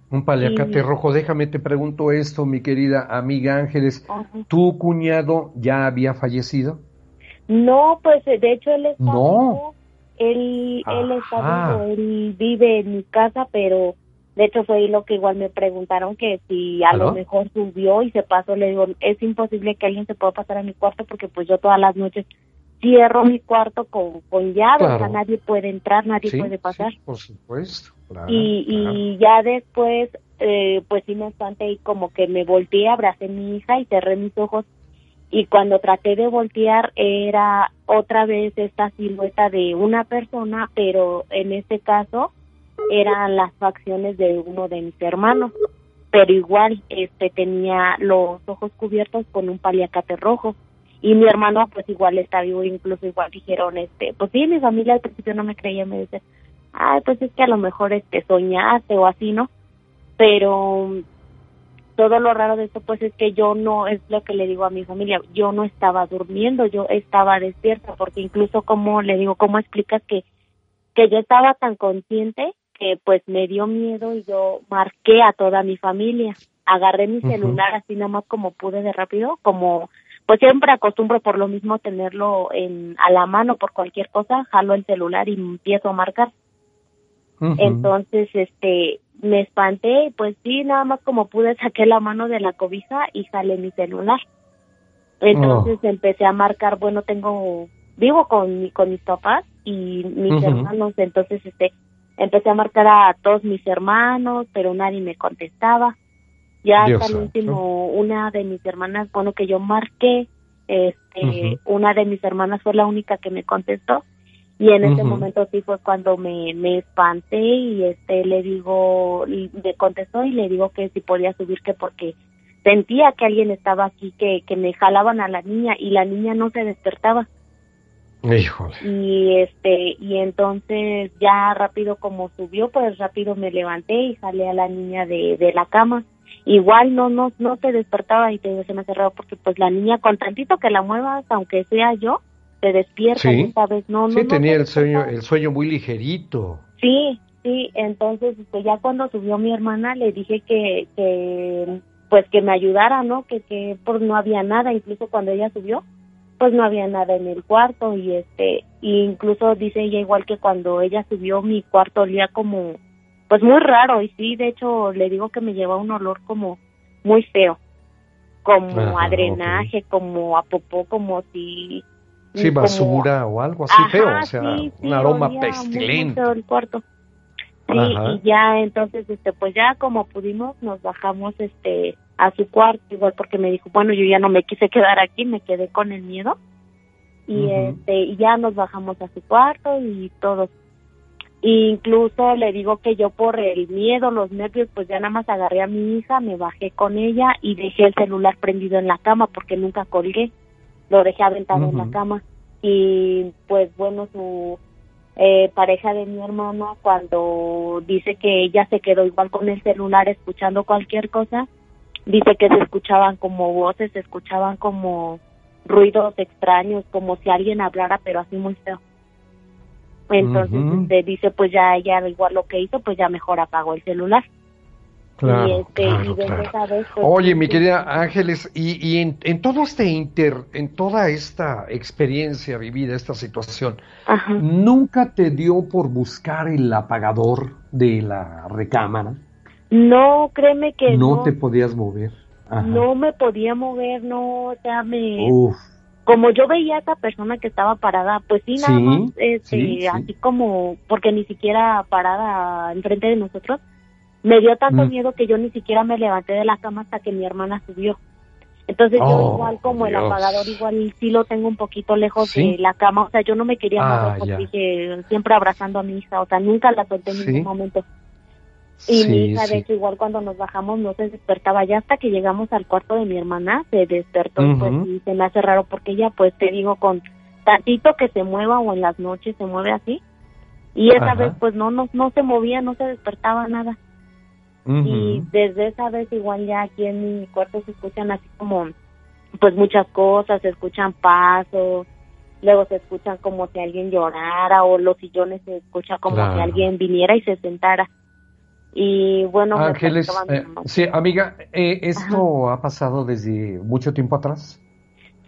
Un paliacate rojo. Déjame te pregunto esto, mi querida amiga Ángeles. ¿Tu cuñado ya había fallecido? No, pues de hecho él está no. Él, él está él vive en mi casa, pero de hecho fue lo que igual me preguntaron que si a lo mejor subió y se pasó, le digo, es imposible que alguien se pueda pasar a mi cuarto porque pues yo todas las noches cierro mi cuarto con, con llave, o sea, nadie puede entrar, nadie puede pasar. por supuesto. y, y ya después, eh, pues sí me espanté y como que me volteé, abracé a mi hija y cerré mis ojos y cuando traté de voltear era otra vez esta silueta de una persona, pero en este caso eran las facciones de uno de mis hermanos, pero igual este tenía los ojos cubiertos con un paliacate rojo y mi hermano pues igual está vivo, incluso igual dijeron este, pues sí, mi familia al principio no me creía, me decía, ay, pues es que a lo mejor este soñaste o así, ¿no? Pero todo lo raro de esto pues es que yo no es lo que le digo a mi familia yo no estaba durmiendo yo estaba despierta porque incluso como le digo cómo explicas que que yo estaba tan consciente que pues me dio miedo y yo marqué a toda mi familia. Agarré mi celular así nada más como pude de rápido como pues siempre acostumbro por lo mismo tenerlo en a la mano por cualquier cosa jalo el celular y empiezo a marcar. Entonces este me espanté y pues sí, nada más como pude saqué la mano de la cobija y sale mi celular. Entonces oh. empecé a marcar, bueno, tengo, vivo con, con mis papás y mis hermanos, entonces este, empecé a marcar a todos mis hermanos, pero nadie me contestaba. Ya hasta el último, una de mis hermanas, bueno, que yo marqué, este, una de mis hermanas fue la única que me contestó y en ese momento sí fue cuando me, me espanté y este le digo, y me contestó y le digo que si podía subir que porque sentía que alguien estaba aquí, que, que me jalaban a la niña y la niña no se despertaba. Híjole. Y este, y entonces ya rápido como subió, pues rápido me levanté y salí a la niña de, de la cama. Igual no, no, no se despertaba y te se me cerraba porque pues la niña con tantito que la muevas, aunque sea yo, se despierta esta vez. No sí tenía el sueño el sueño muy ligerito. Sí sí entonces este, ya cuando subió mi hermana le dije que, que pues que me ayudara no que que por no había nada incluso cuando ella subió pues no había nada en el cuarto y este incluso dice ella igual que cuando ella subió mi cuarto olía como pues muy raro y sí de hecho le digo que me lleva un olor como muy feo como a drenaje como a popó como si Sí, basura o algo así feo, o sea, un aroma pestilente. El cuarto. Sí, y ya entonces, este, pues ya como pudimos, nos bajamos, este, a su cuarto, igual porque me dijo, bueno, yo ya no me quise quedar aquí, me quedé con el miedo. Y este, y ya nos bajamos a su cuarto y todo. incluso le digo que yo por el miedo, los nervios, pues ya nada más agarré a mi hija, me bajé con ella y dejé el celular prendido en la cama porque nunca colgué lo dejé aventado en la cama y pues bueno su eh, pareja de mi hermano cuando dice que ella se quedó igual con el celular escuchando cualquier cosa dice que se escuchaban como voces se escuchaban como ruidos extraños como si alguien hablara pero así muy feo. Entonces este, dice pues ya ella igual lo que hizo pues ya mejor apagó el celular. Claro, este, pues, Oye, mi querida Ángeles, y, en, en, todo este inter, en toda esta experiencia vivida, esta situación, ¿nunca te dio por buscar el apagador de la recámara? No, créeme que no. No te podías mover. No me podía mover, no, o sea, me... Como yo veía a esa persona que estaba parada, pues sí, nada más, este, así como, porque ni siquiera parada enfrente de nosotros, me dio tanto mm. miedo que yo ni siquiera me levanté de la cama hasta que mi hermana subió. Entonces yo oh, igual como el apagador igual sí lo tengo un poquito lejos de la cama, o sea, yo no me quería ah, mover porque dije siempre abrazando a mi hija, o sea, nunca la solté en ningún momento. Y mi hija, de hecho, igual cuando nos bajamos no se despertaba. Ya hasta que llegamos al cuarto de mi hermana, se despertó pues, y se me hace raro porque ella, pues te digo, con tantito que se mueva o en las noches se mueve así. Y esa vez, pues no, no, no se movía, no se despertaba nada. Y desde esa vez, igual ya aquí en mi cuarto se escuchan así como, pues muchas cosas, se escuchan pasos, luego se escuchan como si alguien llorara o los sillones se escucha como si alguien viniera y se sentara. Y bueno, Ángeles, eh, sí, amiga, eh, ¿esto ha pasado desde mucho tiempo atrás?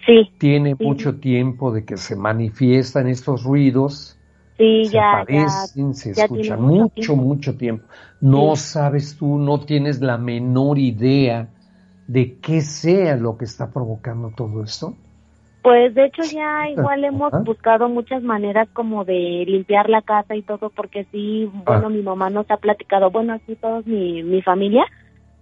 Sí. ¿Tiene mucho tiempo de que se manifiestan estos ruidos? Sí, se ya, aparecen, se escuchan mucho, mucho tiempo. No sabes tú, no tienes la menor idea de qué sea lo que está provocando todo esto. Pues de hecho ya igual hemos buscado muchas maneras como de limpiar la casa y todo, porque sí, bueno, ah. mi mamá nos ha platicado, bueno, así todos mi, mi familia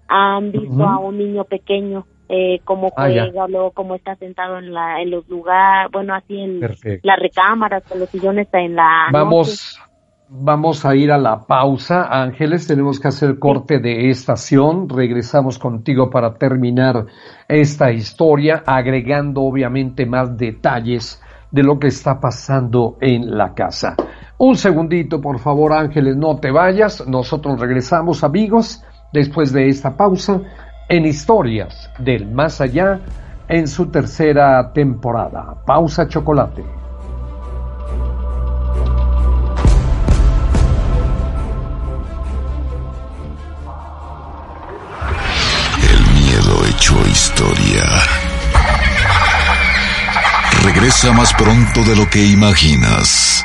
han visto a un niño pequeño eh, cómo ah, juega, luego cómo está sentado en, la, en los lugares, bueno, así en las recámaras, con los sillones en la... Vamos, Vamos a ir a la pausa, Ángeles. Tenemos que hacer corte de estación. Regresamos contigo para terminar esta historia, agregando obviamente más detalles de lo que está pasando en la casa. Un segundito, por favor, Ángeles, no te vayas. Nosotros regresamos, amigos, después de esta pausa, en Historias del Más Allá, en su tercera temporada. Pausa chocolate. Más pronto de lo que imaginas.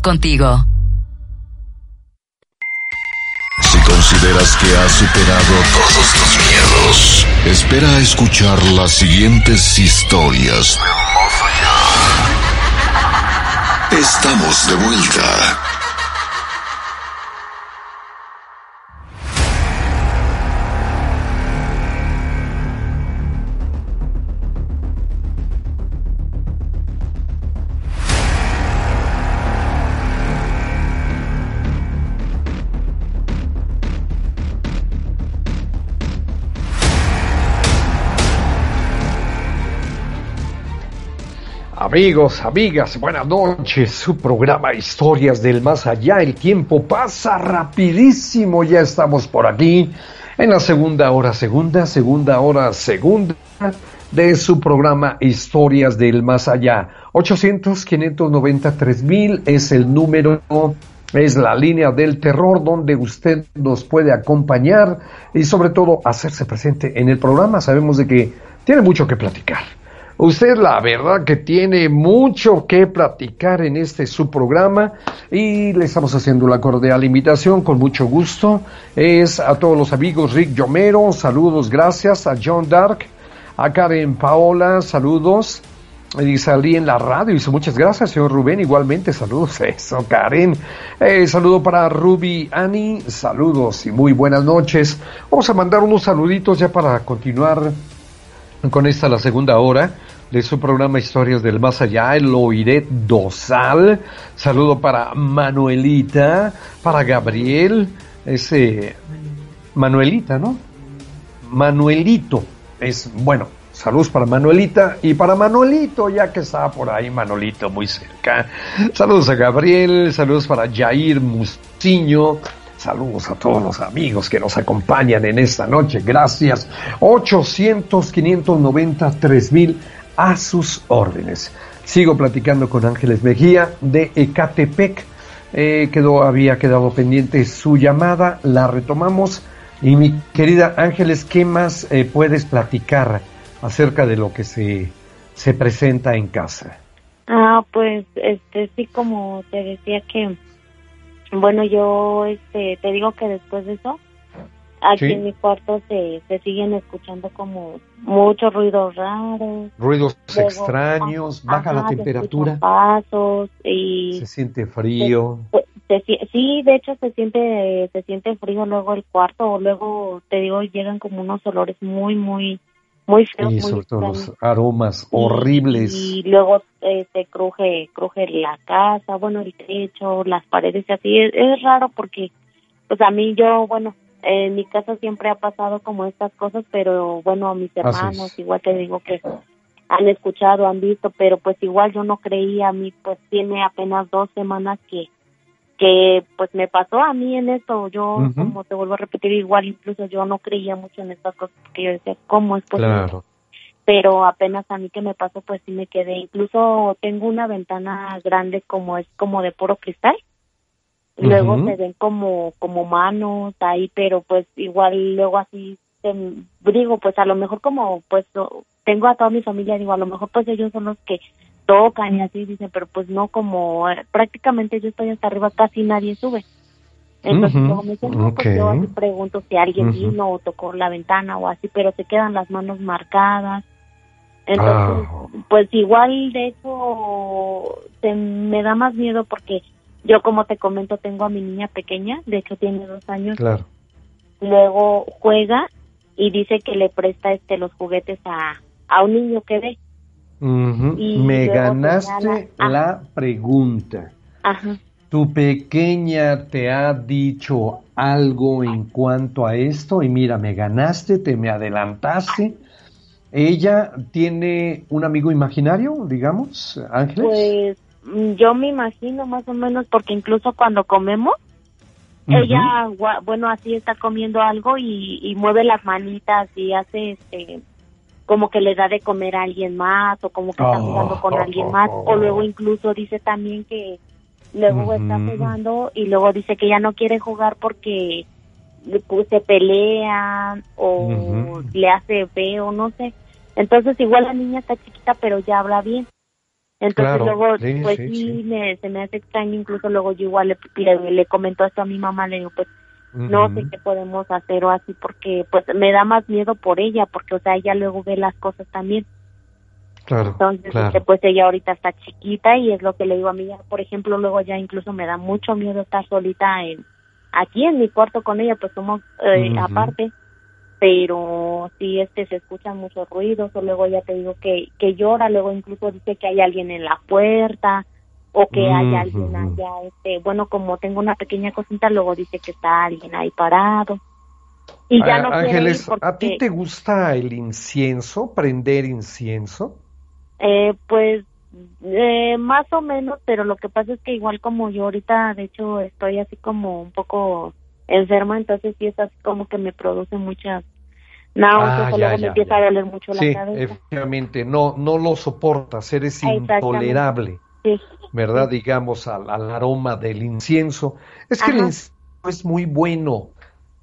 Contigo. Si consideras que has superado todos tus miedos, espera a escuchar las siguientes historias Estamos de vuelta. Amigos, amigas, buenas noches. Su programa Historias del Más Allá. El tiempo pasa rapidísimo. Ya estamos por aquí en la segunda hora, segunda, segunda hora, segunda de su programa Historias del Más Allá. 800 593 mil es el número, es la línea del terror donde usted nos puede acompañar y sobre todo hacerse presente en el programa. Sabemos de que tiene mucho que platicar Usted la verdad que tiene mucho que platicar en este su programa y le estamos haciendo la cordial invitación con mucho gusto. Es a todos los amigos Rick Yomero, saludos, gracias, a John Dark, a Karen Paola, saludos. Y salí en la radio, dice muchas gracias, señor Rubén, igualmente, saludos, eso, Karen. Eh, saludo para Ruby Annie, saludos y muy buenas noches. Vamos a mandar unos saluditos ya para continuar con esta la segunda hora de su programa Historias del Más Allá, el oiré Dosal. Saludo para Manuelita, para Gabriel, ese Manuelita, ¿no? Manuelito, es bueno, Saludos para Manuelita y para Manuelito, ya que está por ahí Manuelito muy cerca. Saludos a Gabriel, saludos para Jair Mustiño, Saludos a todos los amigos que nos acompañan en esta noche. Gracias. 800-590-3000 a sus órdenes. Sigo platicando con Ángeles Mejía de Ecatepec. Eh, quedó, había quedado pendiente su llamada. La retomamos. Y mi querida Ángeles, ¿qué más eh, puedes platicar acerca de lo que se, se presenta en casa? Ah, pues, este, sí, como te decía que bueno, yo este, te digo que después de eso, aquí en mi cuarto se, se siguen escuchando como muchos ruidos raros. Ruidos extraños, baja la temperatura. Pasos y... Se siente frío. sí, de hecho se siente, se siente frío luego el cuarto o luego, te digo, llegan como unos olores muy, muy muy feos. Y sobre todo los aromas horribles. Y luego se cruje, cruje la casa, bueno, el techo, las paredes y así. Es, raro porque, pues a mí yo, bueno, en mi casa siempre ha pasado como estas cosas, pero bueno, a mis hermanos, igual te digo que han escuchado, han visto, pero pues igual yo no creía, a mí pues tiene apenas dos semanas que que pues me pasó a mí en esto, yo como te vuelvo a repetir igual, incluso yo no creía mucho en estas cosas porque yo decía, ¿cómo es posible? Pero apenas a mí que me pasó pues sí me quedé, incluso tengo una ventana grande como es como de puro cristal, luego se ven como como manos ahí, pero pues igual luego así digo, pues a lo mejor como pues tengo a toda mi familia, digo, a lo mejor pues ellos son los que tocan y así dicen, pero pues no como eh, prácticamente yo estoy hasta arriba, casi nadie sube. Entonces me dicen, no, pues yo así pregunto si alguien vino o tocó la ventana o así, pero se quedan las manos marcadas. Entonces, ah. pues igual de hecho se me da más miedo porque yo como te comento tengo a mi niña pequeña, de hecho tiene dos años. Claro. Luego juega y dice que le presta este los juguetes a, a un niño que ve. Me ganaste la pregunta. ¿Tu pequeña te ha dicho algo en cuanto a esto? Y mira, me ganaste, te me adelantaste. ¿Ella tiene un amigo imaginario, digamos, Ángeles? Pues yo me imagino más o menos, porque incluso cuando comemos, ella, bueno, así está comiendo algo y, y, mueve las manitas y hace este como que le da de comer a alguien más o como que está oh, jugando con alguien más. O luego incluso dice también que luego está jugando y luego dice que ya no quiere jugar porque pues, se pelea o le hace feo, no sé. Entonces igual la niña está chiquita pero ya habla bien. Entonces luego, pues sí, Me, se me hace extraño, incluso luego yo igual le, le, le comentó esto a mi mamá, le digo, pues no sé qué podemos hacer o así porque pues me da más miedo por ella porque o sea ella luego ve las cosas también. Claro entonces este, pues ella ahorita está chiquita y es lo que le digo a mí por ejemplo luego ya incluso me da mucho miedo estar solita en aquí en mi cuarto con ella pues somos eh, aparte pero sí este se escuchan muchos ruidos o luego ya te digo que que llora luego incluso dice que hay alguien en la puerta o que hay alguien allá, este, bueno, como tengo una pequeña cosita, luego dice que está alguien ahí parado. Y ya no Ángeles, ¿a ti te gusta el incienso, prender incienso? Eh, pues eh, más o menos, pero lo que pasa es que igual como yo ahorita, de hecho, estoy así como un poco enferma, entonces sí es así como que me produce muchas náuseas, ah, luego me empieza a doler mucho la cabeza. efectivamente, no, no lo soportas, eres intolerable. ¿verdad? Digamos, al, aroma del incienso. Es que el incienso es muy bueno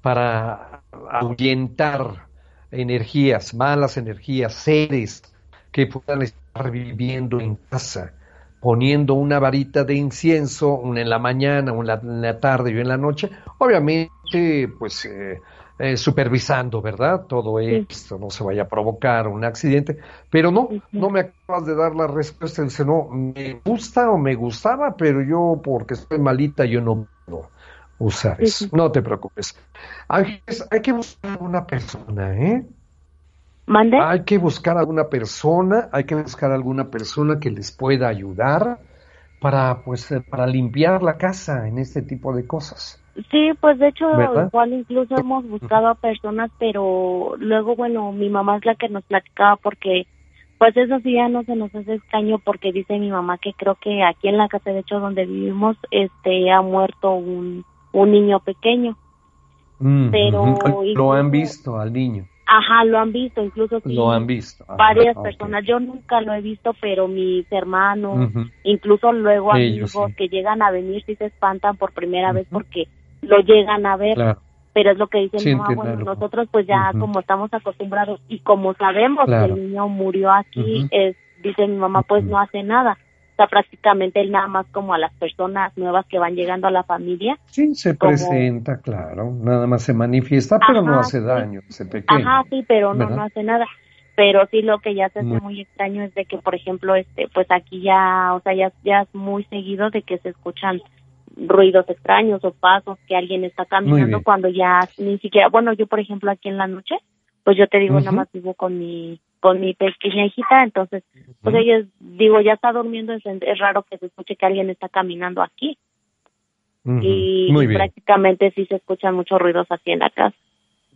para ahuyentar energías, malas energías, seres que puedan estar viviendo en casa, poniendo una varita de incienso, una en la mañana, una en la tarde y una en la noche. Obviamente, pues eh, eh, supervisando, ¿verdad? Todo esto no se vaya a provocar un accidente, pero no, no me acabas de dar la respuesta, dice, no, me gusta o me gustaba, pero yo porque estoy malita, yo no puedo usar eso, no te preocupes. Ángeles, hay que buscar a una persona, ¿eh? ¿Mande? Hay que buscar a alguna persona, hay que buscar a alguna persona que les pueda ayudar para, pues, eh, para limpiar la casa en este tipo de cosas Sí, pues de hecho, igual incluso hemos buscado a personas, pero luego, bueno, mi mamá es la que nos platicaba porque, pues eso sí ya no se nos hace extraño porque dice mi mamá que creo que aquí en la casa, de hecho, donde vivimos, este, ha muerto un, un niño pequeño. Mm, pero... Lo han visto al niño. Ajá, lo han visto, incluso lo han visto. varias personas. Yo nunca lo he visto, pero mis hermanos, incluso luego amigos que llegan a venir sí se espantan por primera vez porque lo llegan a ver. Pero es lo que dicen, no, bueno, nosotros pues ya como estamos acostumbrados y como sabemos que el niño murió aquí, es, dice mi mamá, pues no hace nada prácticamente él nada más como a las personas nuevas que van llegando a la familia. Sí, se presenta, claro, nada más se manifiesta, pero no hace daño, ese pequeño. Ajá, sí, pero no, no hace nada. Pero sí lo que ya se hace muy... extraño es de que, por ejemplo, este, pues aquí ya, o sea, ya, ya es muy seguido de que se escuchan ruidos extraños o pasos que alguien está caminando cuando ya ni siquiera, bueno, yo por ejemplo aquí en la noche, pues yo te digo, nada más vivo con mi con mi pequeña hijita, entonces, pues ella, digo, ya está durmiendo, es, raro que se escuche que alguien está caminando aquí. Y prácticamente sí se escuchan muchos ruidos así en la casa.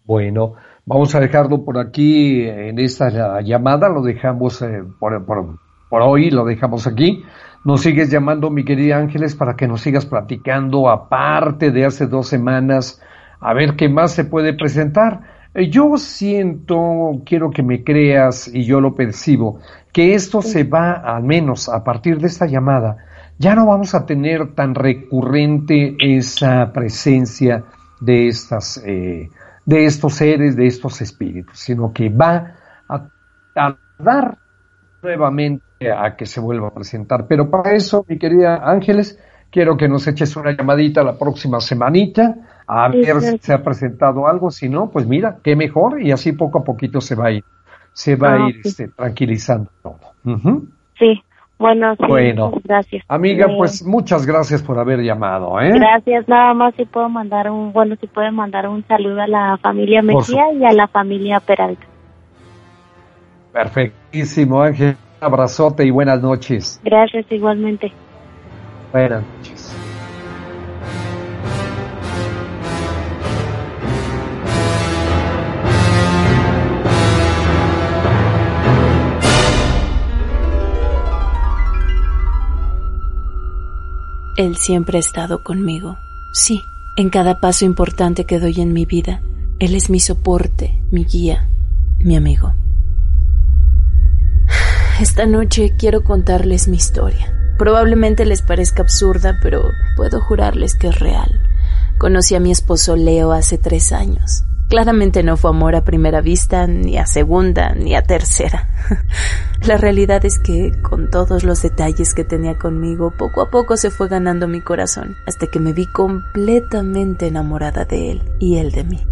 Bueno, vamos a dejarlo por aquí en esta llamada, lo dejamos eh, por, por, por, hoy, lo dejamos aquí. Nos sigues llamando, mi querida Ángeles, para que nos sigas platicando, aparte de hace dos semanas, a ver qué más se puede presentar. Eh, yo siento, quiero que me creas y yo lo percibo, que esto se va, al menos a partir de esta llamada, ya no vamos a tener tan recurrente esa presencia de estas, eh, de estos seres, de estos espíritus, sino que va a, a dar nuevamente a que se vuelva a presentar. Pero para eso, mi querida Ángeles, quiero que nos eches una llamadita la próxima semanita a ver si se ha presentado algo, si no, pues mira, qué mejor y así poco a poquito se va a ir, se va a ah, ir este, tranquilizando todo. Sí, bueno, bueno, gracias. Amiga, pues muchas gracias por haber llamado, ¿eh? Gracias, nada más si puedo mandar un, bueno, si puede mandar un saludo a la familia Mejía y a la familia Peralta. Perfectísimo, Ángel. Un abrazote y buenas noches. Gracias, igualmente. Buenas noches. Él siempre ha estado conmigo. Sí, en cada paso importante que doy en mi vida. Él es mi soporte, mi guía, mi amigo. Esta noche quiero contarles mi historia. Probablemente les parezca absurda, pero puedo jurarles que es real. Conocí a mi esposo Leo hace tres años. Claramente no fue amor a primera vista, ni a segunda, ni a tercera. La realidad es que, con todos los detalles que tenía conmigo, poco a poco se fue ganando mi corazón, hasta que me vi completamente enamorada de él y él de mí.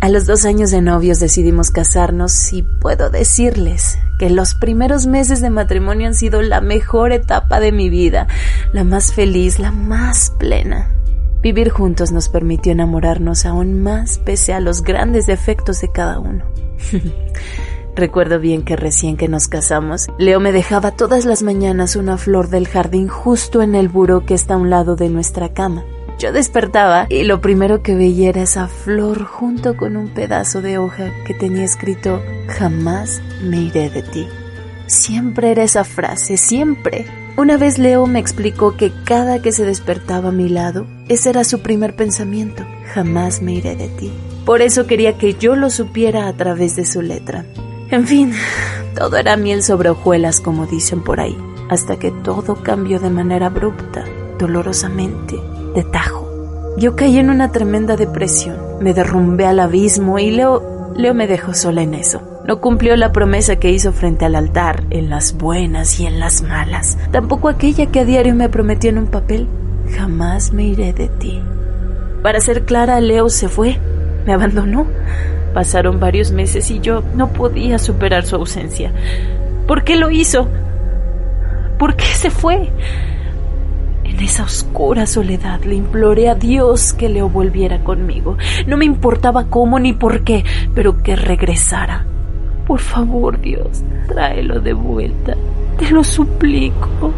A los dos años de novios decidimos casarnos y puedo decirles que los primeros meses de matrimonio han sido la mejor etapa de mi vida, la más feliz, la más plena. Vivir juntos nos permitió enamorarnos aún más pese a los grandes defectos de cada uno. Recuerdo bien que recién que nos casamos, Leo me dejaba todas las mañanas una flor del jardín justo en el buró que está a un lado de nuestra cama. Yo despertaba y lo primero que veía era esa flor junto con un pedazo de hoja que tenía escrito Jamás me iré de ti. Siempre era esa frase, siempre. Una vez Leo me explicó que cada que se despertaba a mi lado, ese era su primer pensamiento, jamás me iré de ti. Por eso quería que yo lo supiera a través de su letra. En fin, todo era miel sobre hojuelas, como dicen por ahí, hasta que todo cambió de manera abrupta, dolorosamente, tajo. Yo caí en una tremenda depresión, me derrumbé al abismo y Leo, Leo me dejó sola en eso. No cumplió la promesa que hizo frente al altar, en las buenas y en las malas. Tampoco aquella que a diario me prometió en un papel, jamás me iré de ti. Para ser clara, Leo se fue, me abandonó. Pasaron varios meses y yo no podía superar su ausencia. ¿Por qué lo hizo? ¿Por qué se fue? En esa oscura soledad le imploré a Dios que Leo volviera conmigo. No me importaba cómo ni por qué, pero que regresara. Por favor, Dios, tráelo de vuelta. Te lo suplico.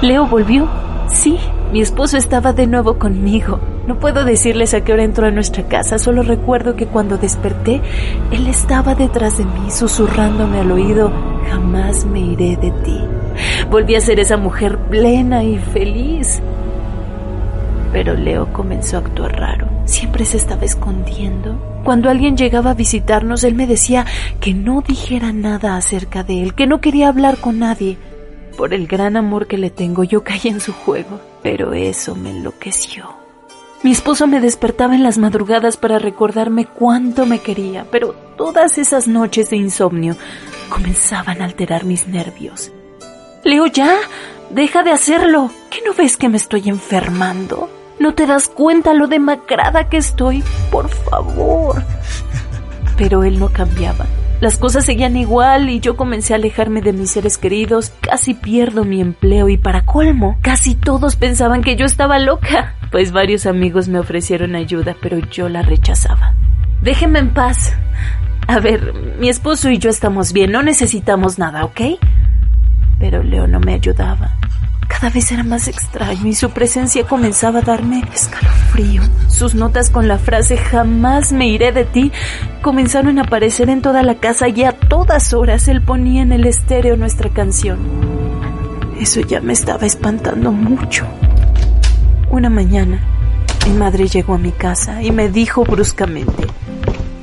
Leo volvió. Sí, mi esposo estaba de nuevo conmigo. No puedo decirles a qué hora entró a nuestra casa, solo recuerdo que cuando desperté, él estaba detrás de mí, susurrándome al oído, jamás me iré de ti. Volví a ser esa mujer plena y feliz. Pero Leo comenzó a actuar raro. Siempre se estaba escondiendo. Cuando alguien llegaba a visitarnos, él me decía que no dijera nada acerca de él, que no quería hablar con nadie. Por el gran amor que le tengo, yo caí en su juego, pero eso me enloqueció. Mi esposo me despertaba en las madrugadas para recordarme cuánto me quería, pero todas esas noches de insomnio comenzaban a alterar mis nervios. Leo, ya, deja de hacerlo. ¿Qué no ves que me estoy enfermando? ¿No te das cuenta lo demacrada que estoy? Por favor. Pero él no cambiaba. Las cosas seguían igual y yo comencé a alejarme de mis seres queridos, casi pierdo mi empleo y para colmo, casi todos pensaban que yo estaba loca, pues varios amigos me ofrecieron ayuda, pero yo la rechazaba. Déjeme en paz. A ver, mi esposo y yo estamos bien, no necesitamos nada, ¿ok? Pero Leo no me ayudaba. Cada vez era más extraño y su presencia comenzaba a darme escalofrío. Sus notas con la frase jamás me iré de ti comenzaron a aparecer en toda la casa y a todas horas él ponía en el estéreo nuestra canción. Eso ya me estaba espantando mucho. Una mañana, mi madre llegó a mi casa y me dijo bruscamente,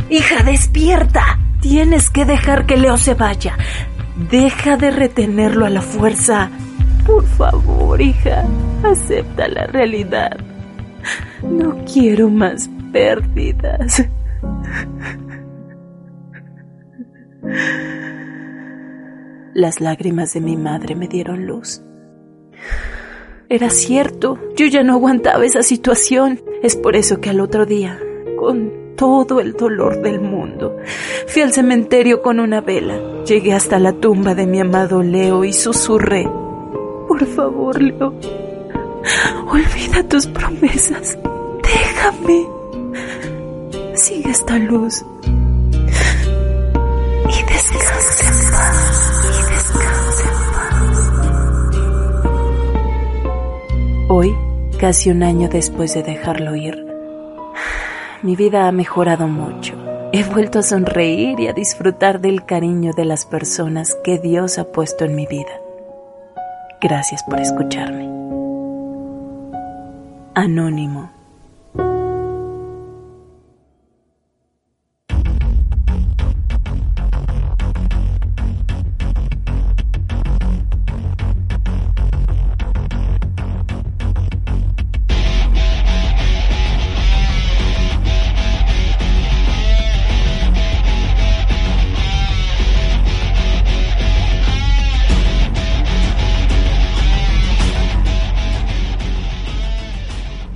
Hija, despierta. Tienes que dejar que Leo se vaya. Deja de retenerlo a la fuerza. Por favor, hija, acepta la realidad. No quiero más pérdidas. Las lágrimas de mi madre me dieron luz. Era cierto, yo ya no aguantaba esa situación. Es por eso que al otro día, con todo el dolor del mundo. Fui al cementerio con una vela. Llegué hasta la tumba de mi amado Leo y susurré. Por favor, Leo, olvida tus promesas. Déjame. Sigue esta luz. Y descansa en paz. Y descansa en paz. Hoy, casi un año después de dejarlo ir, mi vida ha mejorado mucho. He vuelto a sonreír y a disfrutar del cariño de las personas que Dios ha puesto en mi vida. Gracias por escucharme. Anónimo.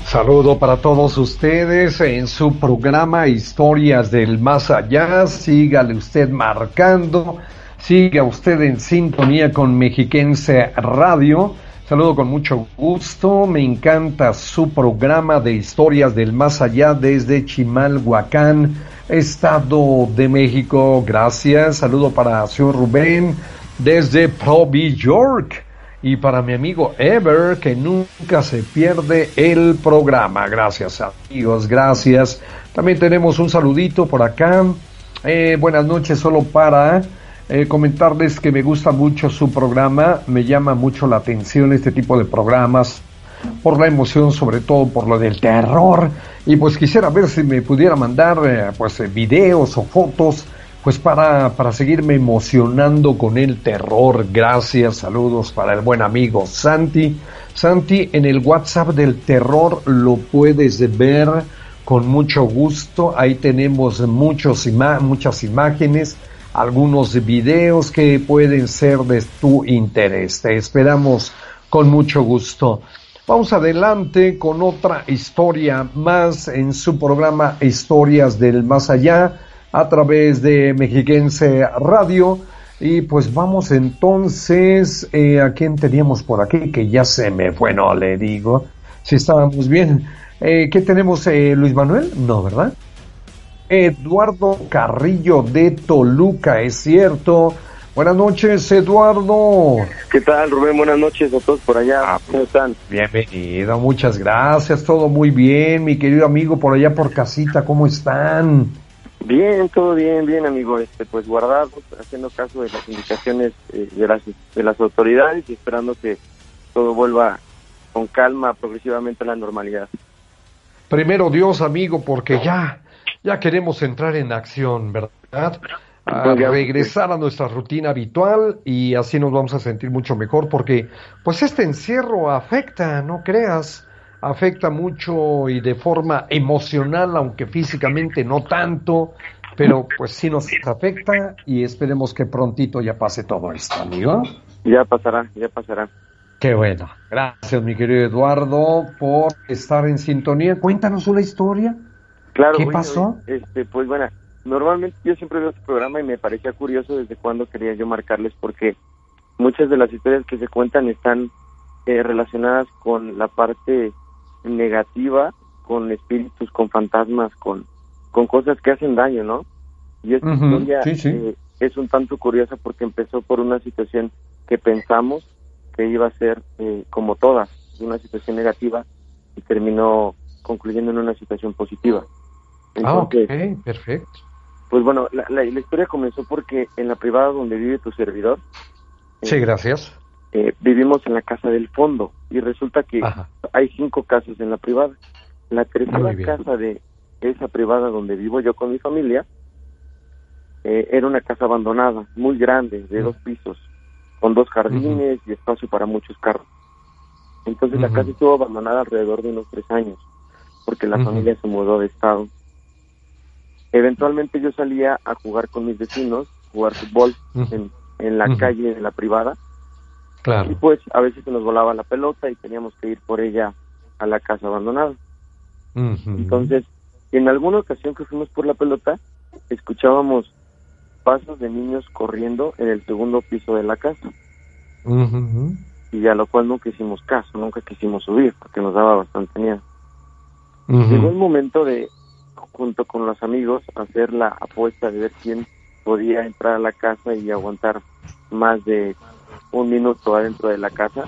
Saludo para todos ustedes en su programa Historias del Más Allá. Sígale usted marcando, siga usted en sintonía con Mexiquense Radio. Saludo con mucho gusto, me encanta su programa de Historias del Más Allá desde Chimalhuacán, Estado de México. Gracias. Saludo para señor Rubén desde Provi York y para mi amigo Ever, que nunca se pierde el programa. Gracias amigos, gracias. También tenemos un saludito por acá. Eh, buenas noches, solo para eh, comentarles que me gusta mucho su programa, me llama mucho la atención este tipo de programas por la emoción, sobre todo por lo del terror. Y pues quisiera ver si me pudiera mandar eh, pues videos o fotos pues para, para seguirme emocionando con el terror. Gracias, saludos para el buen amigo Santi. Santi, en el WhatsApp del terror lo puedes ver con mucho gusto. Ahí tenemos muchos muchas imágenes, algunos videos que pueden ser de tu interés. Te esperamos con mucho gusto. Vamos adelante con otra historia más en su programa Historias del Más Allá a través de Mexiquense Radio. Y pues vamos entonces, eh, ¿a quién teníamos por aquí? Que ya se me fue, no le digo, si estábamos bien. Eh, ¿Qué tenemos, eh, Luis Manuel? No, ¿verdad? Eduardo Carrillo de Toluca, es cierto. Buenas noches, Eduardo. ¿Qué tal, Rubén? Buenas noches a todos por allá. Ah, ¿Cómo están? Bienvenido, muchas gracias. Todo muy bien, mi querido amigo por allá por casita. ¿Cómo están? Bien, todo bien, bien, amigo. Este, pues guardados, haciendo caso de las indicaciones eh, de, las, de las autoridades y esperando que todo vuelva con calma progresivamente a la normalidad. Primero Dios, amigo, porque ya, ya queremos entrar en acción, ¿verdad? a regresar a nuestra rutina habitual y así nos vamos a sentir mucho mejor porque pues este encierro afecta, no creas, afecta mucho y de forma emocional, aunque físicamente no tanto, pero pues sí nos afecta y esperemos que prontito ya pase todo esto, amigo. Ya pasará, ya pasará. Qué bueno. Gracias, mi querido Eduardo, por estar en sintonía. Cuéntanos una historia. Claro. ¿Qué pasó? Este, pues bueno, normalmente yo siempre veo este programa y me parecía curioso desde cuándo quería yo marcarles porque muchas de las historias que se cuentan están eh, relacionadas con la parte negativa, con espíritus, con fantasmas, con, con cosas que hacen daño, ¿no? Y esta historia eh, es un tanto curiosa porque empezó por una situación que pensamos que iba a ser eh, como todas, una situación negativa y terminó concluyendo en una situación positiva. ah, ok, perfecto. Pues bueno, la, la, historia comenzó porque en la privada donde vive tu servidor. Sí, eh, gracias. Eh, vivimos en la casa del fondo y resulta que hay cinco casas en la privada. La tercera casa de esa privada donde vivo yo con mi familia eh, era una casa abandonada, muy grande, de dos pisos, con dos jardines y espacio para muchos carros. Entonces la casa estuvo abandonada alrededor de unos tres años, porque la familia se mudó de estado. Eventualmente yo salía a jugar con mis vecinos, jugar fútbol en, en, la calle, en la privada. Claro. Y pues a veces se nos volaba la pelota y teníamos que ir por ella a la casa abandonada. Entonces, en alguna ocasión que fuimos por la pelota, escuchábamos pasos de niños corriendo en el segundo piso de la casa. Y a lo cual nunca hicimos caso, nunca quisimos subir porque nos daba bastante miedo. Llegó un momento de, junto con los amigos, hacer la apuesta de ver quién podía entrar a la casa y aguantar más de un minuto adentro de la casa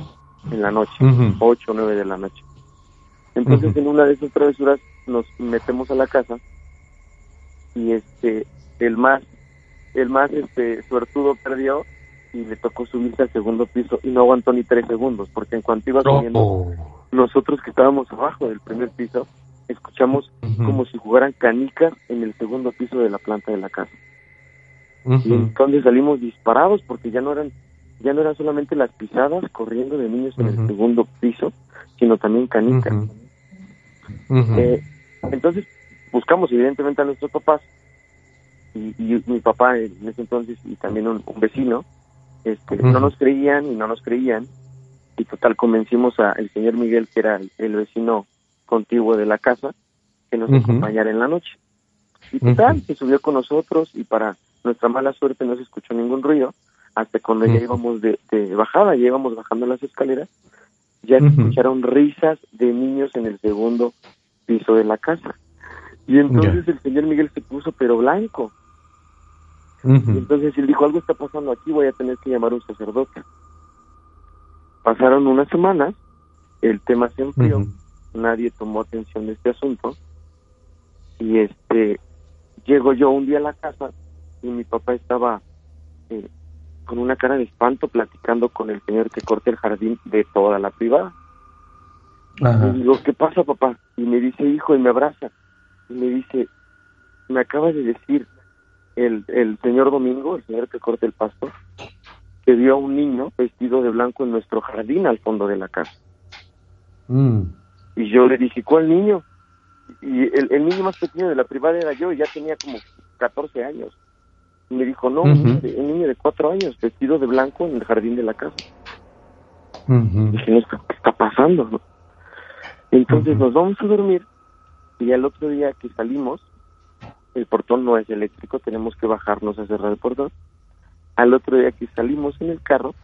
en la noche, ocho o nueve de la noche. Entonces en una de esas travesuras nos metemos a la casa y este el más el más este suertudo perdió y le tocó subirse al segundo piso y no aguantó ni tres segundos porque en cuanto iba subiendo nosotros que estábamos abajo del primer piso escuchamos como si jugaran canicas en el segundo piso de la planta de la casa. Y entonces salimos disparados porque ya no eran ya no eran solamente las pisadas corriendo de niños en el segundo piso, sino también canicas. Eh, entonces buscamos evidentemente a nuestros papás y, mi papá en ese entonces y también un, vecino este, no nos creían y no nos creían y total convencimos al señor Miguel que era el vecino contiguo de la casa que nos acompañara en la noche. Y tal, se subió con nosotros y para nuestra mala suerte no se escuchó ningún ruido hasta cuando ya íbamos de, bajada, ya íbamos bajando las escaleras, ya se escucharon risas de niños en el segundo piso de la casa. Y entonces el señor Miguel se puso pero blanco. Y entonces él dijo, algo está pasando aquí, voy a tener que llamar a un sacerdote. Pasaron unas semanas, el tema se enfrió, nadie tomó atención de este asunto y este llego yo un día a la casa y mi papá estaba eh, con una cara de espanto platicando con el señor que corta el jardín de toda la privada. Y digo, ¿qué pasa, papá? Y me dice, hijo, y me abraza. Y me dice, me acaba de decir el, el señor Domingo, el señor que corta el pasto, que vio a un niño vestido de blanco en nuestro jardín al fondo de la casa. Mm. Y yo le dije, ¿cuál niño? Y el, niño más pequeño de la privada era yo, y ya tenía como 14 años. Y me dijo, no, un, niño de, cuatro años, vestido de blanco en el jardín de la casa. dije, ¿qué está pasando? Entonces nos vamos a dormir, y al otro día que salimos, el portón no es eléctrico, tenemos que bajarnos a cerrar el portón. Al otro día que salimos en el carro,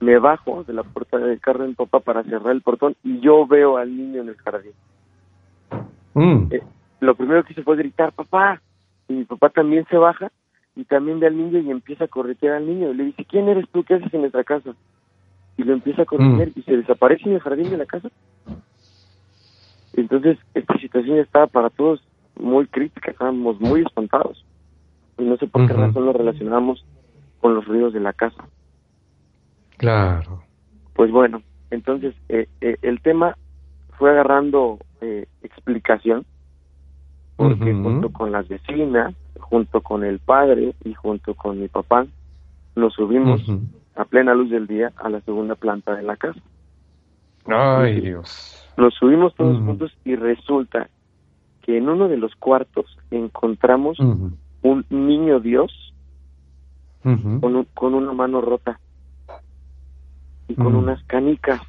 me bajo de la puerta del carro de mi papá para cerrar el portón y yo veo al niño en el jardín. Mm. Eh, lo primero que hice fue gritar, papá, y mi papá también se baja y también ve al niño y empieza a corretear al niño. Y le dice, ¿quién eres tú? ¿Qué haces en nuestra casa? Y lo empieza a corretear mm. y se desaparece en el jardín de la casa. Entonces, esta situación estaba para todos muy crítica, estábamos muy espantados. Y no sé por qué razón lo relacionamos con los ruidos de la casa. Claro. Pues bueno, entonces eh, eh, el tema fue agarrando eh, explicación, porque junto con las vecinas, junto con el padre y junto con mi papá, nos subimos a plena luz del día a la segunda planta de la casa. Ay, Dios. Nos subimos todos juntos y resulta que en uno de los cuartos encontramos un niño Dios con, con una mano rota y con unas canicas.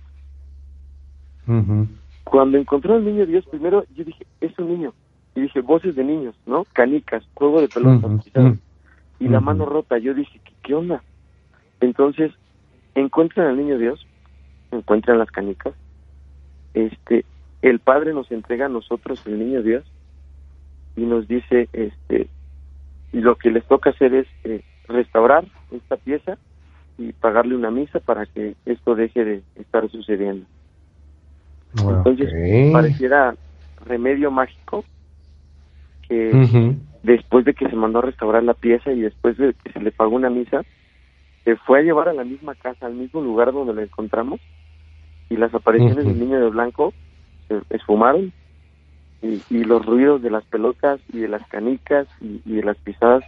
Cuando encontró al niño Dios, primero yo dije, es un niño. Y dije, voces de niños, ¿no? Canicas, juego de pelota. Y la mano rota, yo dije, ¿qué, ¿qué onda? Entonces, encuentran al niño Dios, encuentran las canicas, este, el Padre nos entrega a nosotros el niño Dios y nos dice, este, lo que les toca hacer es eh, restaurar esta pieza y pagarle una misa para que esto deje de estar sucediendo. Entonces, pareciera remedio mágico que después de que se mandó a restaurar la pieza y después de que se le pagó una misa, se fue a llevar a la misma casa, al mismo lugar donde lo encontramos y las apariciones del niño de blanco se esfumaron y, los ruidos de las pelotas y de las canicas y, de las pisadas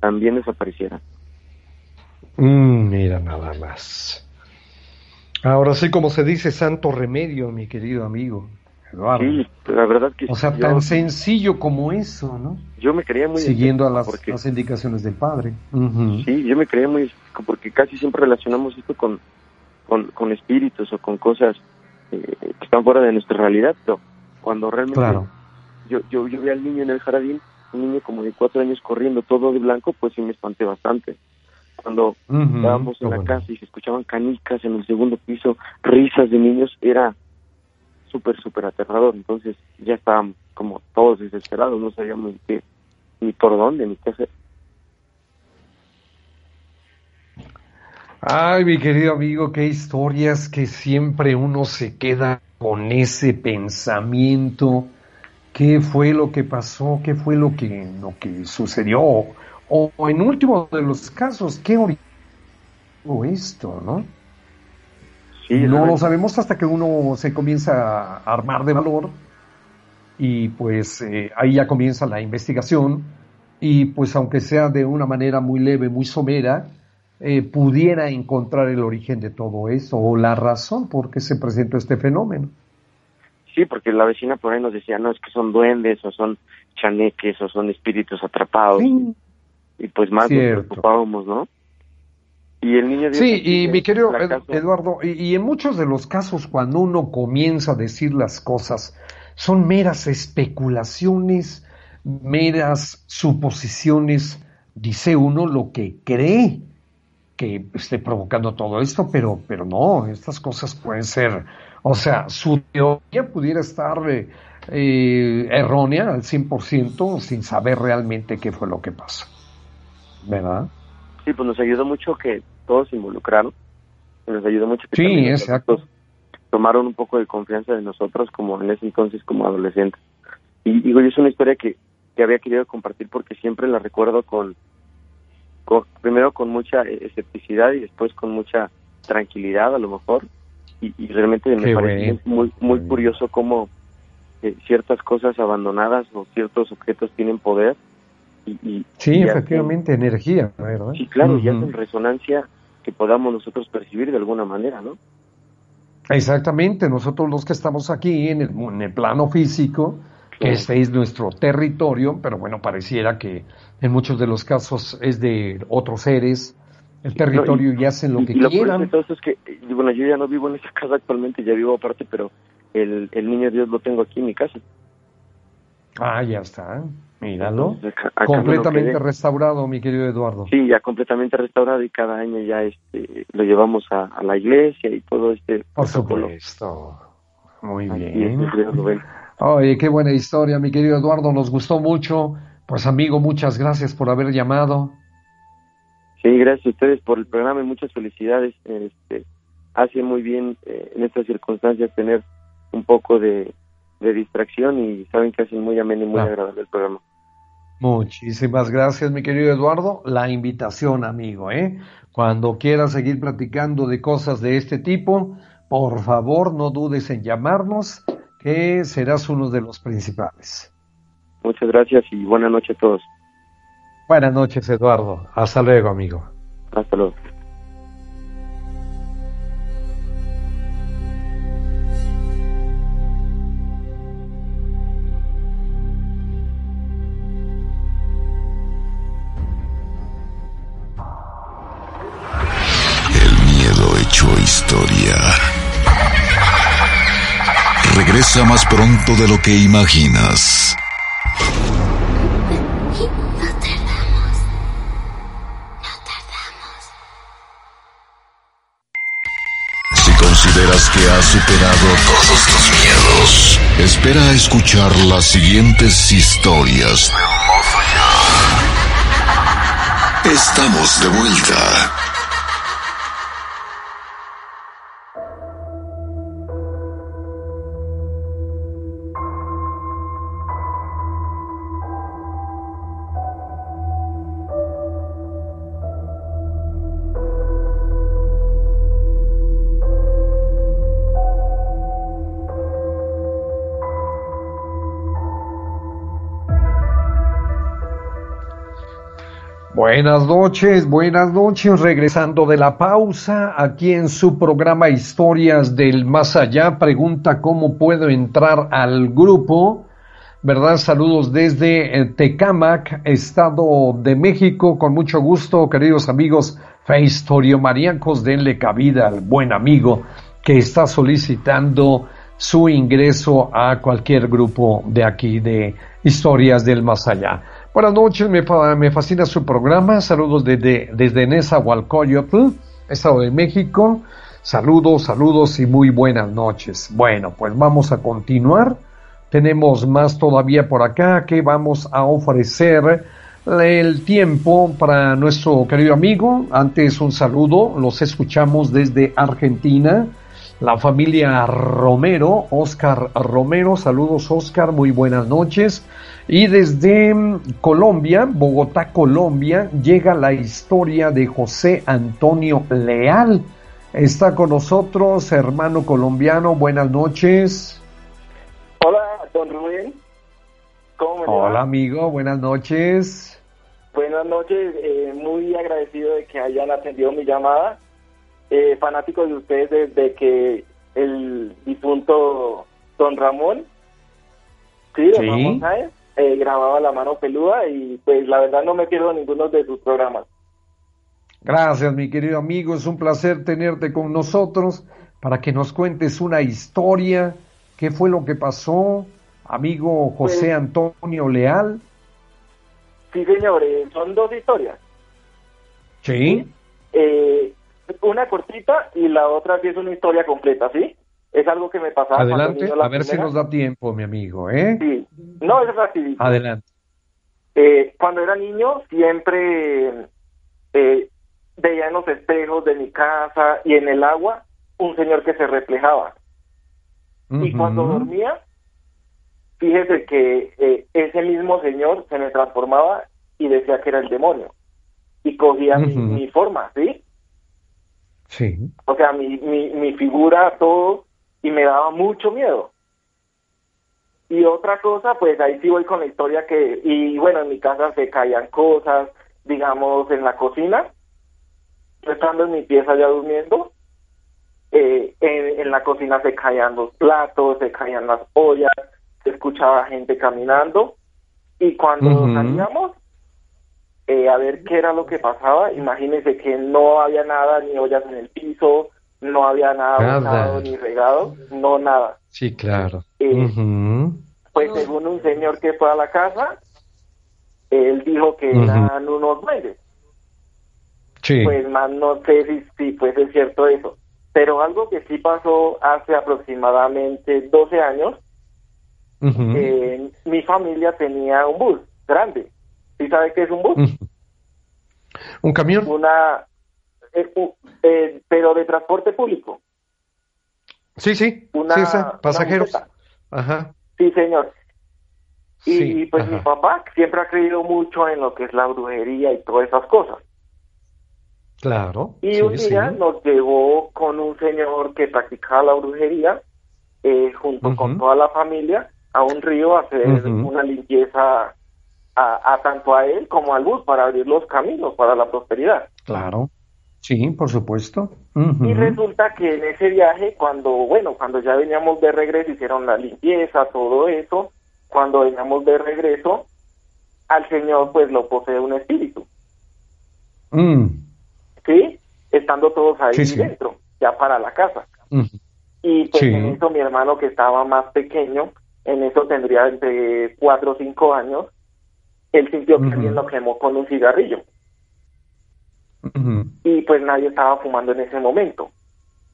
también desaparecieron. Mm, mira nada más. Ahora sí, como se dice, santo remedio, mi querido amigo. Eduardo. Sí, la verdad que O sea, tan sencillo como eso, ¿no? Yo me creía muy... Siguiendo a las, las indicaciones del padre. Sí, yo me creía muy... porque casi siempre relacionamos esto con, con, espíritus o con cosas eh, que están fuera de nuestra realidad, pero cuando realmente yo, yo, yo vi al niño en el jardín, un niño como de cuatro años corriendo todo de blanco, pues sí me espanté bastante. Cuando estábamos en la casa y se escuchaban canicas en el segundo piso, risas de niños, era súper, súper aterrador. Entonces ya estábamos como todos desesperados, no sabíamos ni, ni por dónde, ni qué hacer. Ay, mi querido amigo, qué historias que siempre uno se queda con ese pensamiento. ¿Qué fue lo que pasó? ¿Qué fue lo que, lo que sucedió? O, en último de los casos, ¿qué originó esto, no? No lo sabemos hasta que uno se comienza a armar de valor y pues eh, ahí ya comienza la investigación y pues aunque sea de una manera muy leve, muy somera, eh, pudiera encontrar el origen de todo eso o la razón por qué se presentó este fenómeno. Sí, porque la vecina por ahí nos decía, no, es que son duendes o son chaneques o son espíritus atrapados. Y pues más nos preocupábamos, ¿no? Y el niño sí, y mi querido Eduardo, y, en muchos de los casos cuando uno comienza a decir las cosas, son meras especulaciones, meras suposiciones, dice uno lo que cree que esté provocando todo esto, pero, pero no, estas cosas pueden ser, o sea, su teoría pudiera estar eh, eh, errónea al 100% sin saber realmente qué fue lo que pasó, ¿verdad? Sí, pues nos ayudó mucho que todos se involucraron, nos ayudó mucho que sí, exacto. tomaron un poco de confianza de nosotros como en ese entonces como adolescentes. Y digo, es una historia que, que había querido compartir porque siempre la recuerdo con primero con mucha escepticidad y después con mucha tranquilidad a lo mejor y, realmente me parece muy muy curioso cómo eh, ciertas cosas abandonadas o ciertos objetos tienen poder y, sí efectivamente energía ¿verdad? sí claro y hacen resonancia que podamos nosotros percibir de alguna manera no exactamente nosotros los que estamos aquí en el, en el plano físico que este es nuestro territorio pero bueno pareciera que en muchos de los casos es de otros seres, el territorio y, hacen lo que quieran. Entonces que, bueno, yo ya no vivo en esa casa actualmente, ya vivo aparte, pero el, el niño Dios lo tengo aquí en mi casa. Ah, ya está, míralo. completamente restaurado, mi querido Eduardo. Sí, ya completamente restaurado y cada año ya este lo llevamos a, la iglesia y todo este. Por supuesto. Muy bien. Oye, qué buena historia, mi querido Eduardo, nos gustó mucho. Pues amigo, muchas gracias por haber llamado. Sí, gracias a ustedes por el programa y muchas felicidades. Este, hace muy bien eh, en estas circunstancias tener un poco de, distracción y saben que hacen muy ameno y muy agradable el programa. Muchísimas gracias, mi querido Eduardo. La invitación, amigo, ¿eh? Cuando quieras seguir platicando de cosas de este tipo, por favor, no dudes en llamarnos, que serás uno de los principales. Muchas gracias y buenas noches a todos. Buenas noches, Eduardo. Hasta luego, amigo. Hasta luego. Regresa más pronto de lo que imaginas. No tardamos. Si consideras que has superado todos tus miedos, espera a escuchar las siguientes historias Estamos de vuelta. Buenas noches, buenas noches, regresando de la pausa, aquí en su programa Historias del Más Allá, pregunta cómo puedo entrar al grupo, ¿verdad? Saludos desde eh, Tecamac, Estado de México, con mucho gusto, queridos amigos fe historiomariacos, denle cabida al buen amigo que está solicitando su ingreso a cualquier grupo de aquí de Historias del Más Allá. Buenas noches, me, fascina su programa. Saludos desde, desde Nezahualcóyotl, Estado de México. Saludos, saludos y muy buenas noches. Bueno, pues vamos a continuar. Tenemos más todavía por acá que vamos a ofrecer el tiempo para nuestro querido amigo. Antes un saludo, los escuchamos desde Argentina. La familia Romero, Oscar Romero, saludos Oscar, muy buenas noches. Y desde mm, Colombia, Bogotá, Colombia, llega la historia de José Antonio Leal. Está con nosotros, hermano colombiano. Buenas noches. Hola, don Rubén. ¿Cómo me Hola, amigo. Buenas noches. Buenas noches. Eh, muy agradecido de que hayan atendido mi llamada. Eh, fanáticos de ustedes desde que el difunto don Ramón, sí, don Ramón eh, grababa La Mano Peluda y pues la verdad no me pierdo ninguno de sus programas. Gracias, mi querido amigo. Es un placer tenerte con nosotros para que nos cuentes una historia. ¿Qué fue lo que pasó, amigo José pues, Antonio Leal? Sí, señores, son dos historias. Sí. Eh, una cortita y la otra sí es una historia completa, ¿sí? Es algo que me pasaba. Adelante, a ver si nos da tiempo, mi amigo, ¿eh? Sí, no, es rapidito. Adelante. Eh, cuando era niño, siempre eh, veía en los espejos de mi casa y en el agua un señor que se reflejaba. Y cuando dormía, fíjese que eh, ese mismo señor se me transformaba y decía que era el demonio. Y cogía mi, mi, forma, ¿sí? Sí. O sea, mi, mi, mi figura, todo, y me daba mucho miedo. Y otra cosa, pues ahí sí voy con la historia que, y bueno, en mi casa se caían cosas, digamos, en la cocina, estando en mi pieza ya durmiendo, eh, en, la cocina se caían los platos, se caían las ollas, se escuchaba gente caminando, y cuando salíamos eh, a ver qué era lo que pasaba, imagínense que no había nada, ni ollas en el piso, no había nada, ni regado, no nada. Sí, claro. Eh, pues según un señor que fue a la casa, él dijo que eran unos duendes. Sí. Pues más no sé si, si fuese cierto eso. Pero algo que sí pasó hace aproximadamente 12 años, eh, mi familia tenía un bus grande. ¿Sí sabe qué es un bus? ¿Un camión? Una, eh, eh, pero de transporte público. Sí, sí, una, sí, pasajeros. Ajá. Sí, señor. Y, pues mi papá siempre ha creído mucho en lo que es la brujería y todas esas cosas. Claro. Y un día nos llevó con un señor que practicaba la brujería, eh, junto con toda la familia, a un río a hacer una limpieza a, tanto a él como a Luz para abrir los caminos para la prosperidad. Claro. Sí, por supuesto. Y resulta que en ese viaje, cuando, bueno, cuando ya veníamos de regreso, hicieron la limpieza, todo eso, cuando veníamos de regreso, al Señor pues lo posee un espíritu. Mm. ¿Sí? Estando todos ahí dentro, ya para la casa. Y pues en eso mi hermano que estaba más pequeño, en eso tendría entre cuatro o cinco años, él sintió que alguien lo quemó con un cigarrillo. Y pues nadie estaba fumando en ese momento.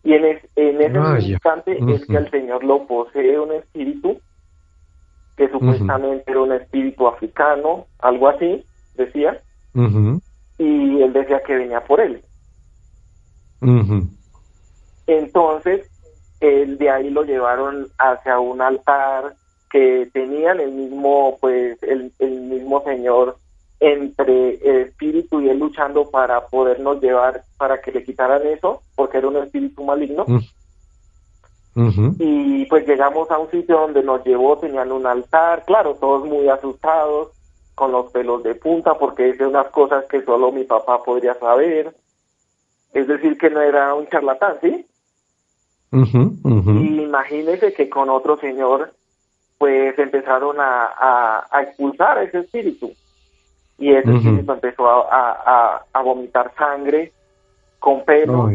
Y en, en ese instante es que el Señor lo posee un espíritu, que supuestamente era un espíritu africano, algo así, decía. Y él decía que venía por él. Entonces, él de ahí lo llevaron hacia un altar que tenían el mismo, pues, el, el mismo señor entre el espíritu y él luchando para podernos llevar, para que le quitaran eso, porque era un espíritu maligno. Y pues llegamos a un sitio donde nos llevó, tenían un altar, claro, todos muy asustados, con los pelos de punta, porque es unas cosas que solo mi papá podría saber. Es decir, que no era un charlatán, ¿sí? Y imagínese que con otro señor pues empezaron a, a, expulsar ese espíritu. Y ese espíritu empezó a, a, vomitar sangre con pelo.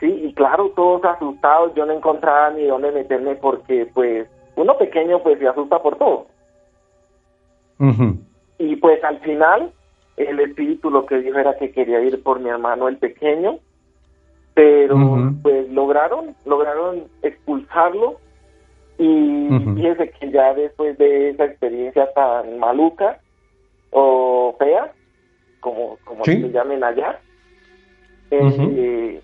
sí, y claro, todos asustados, yo no encontraba ni dónde meterme porque pues uno pequeño pues se asusta por todo. Y pues al final el espíritu lo que dijo era que quería ir por mi hermano el pequeño, pero pues lograron, lograron expulsarlo y fíjese que ya después de esa experiencia tan maluca o fea, como, como se llamen allá, eh,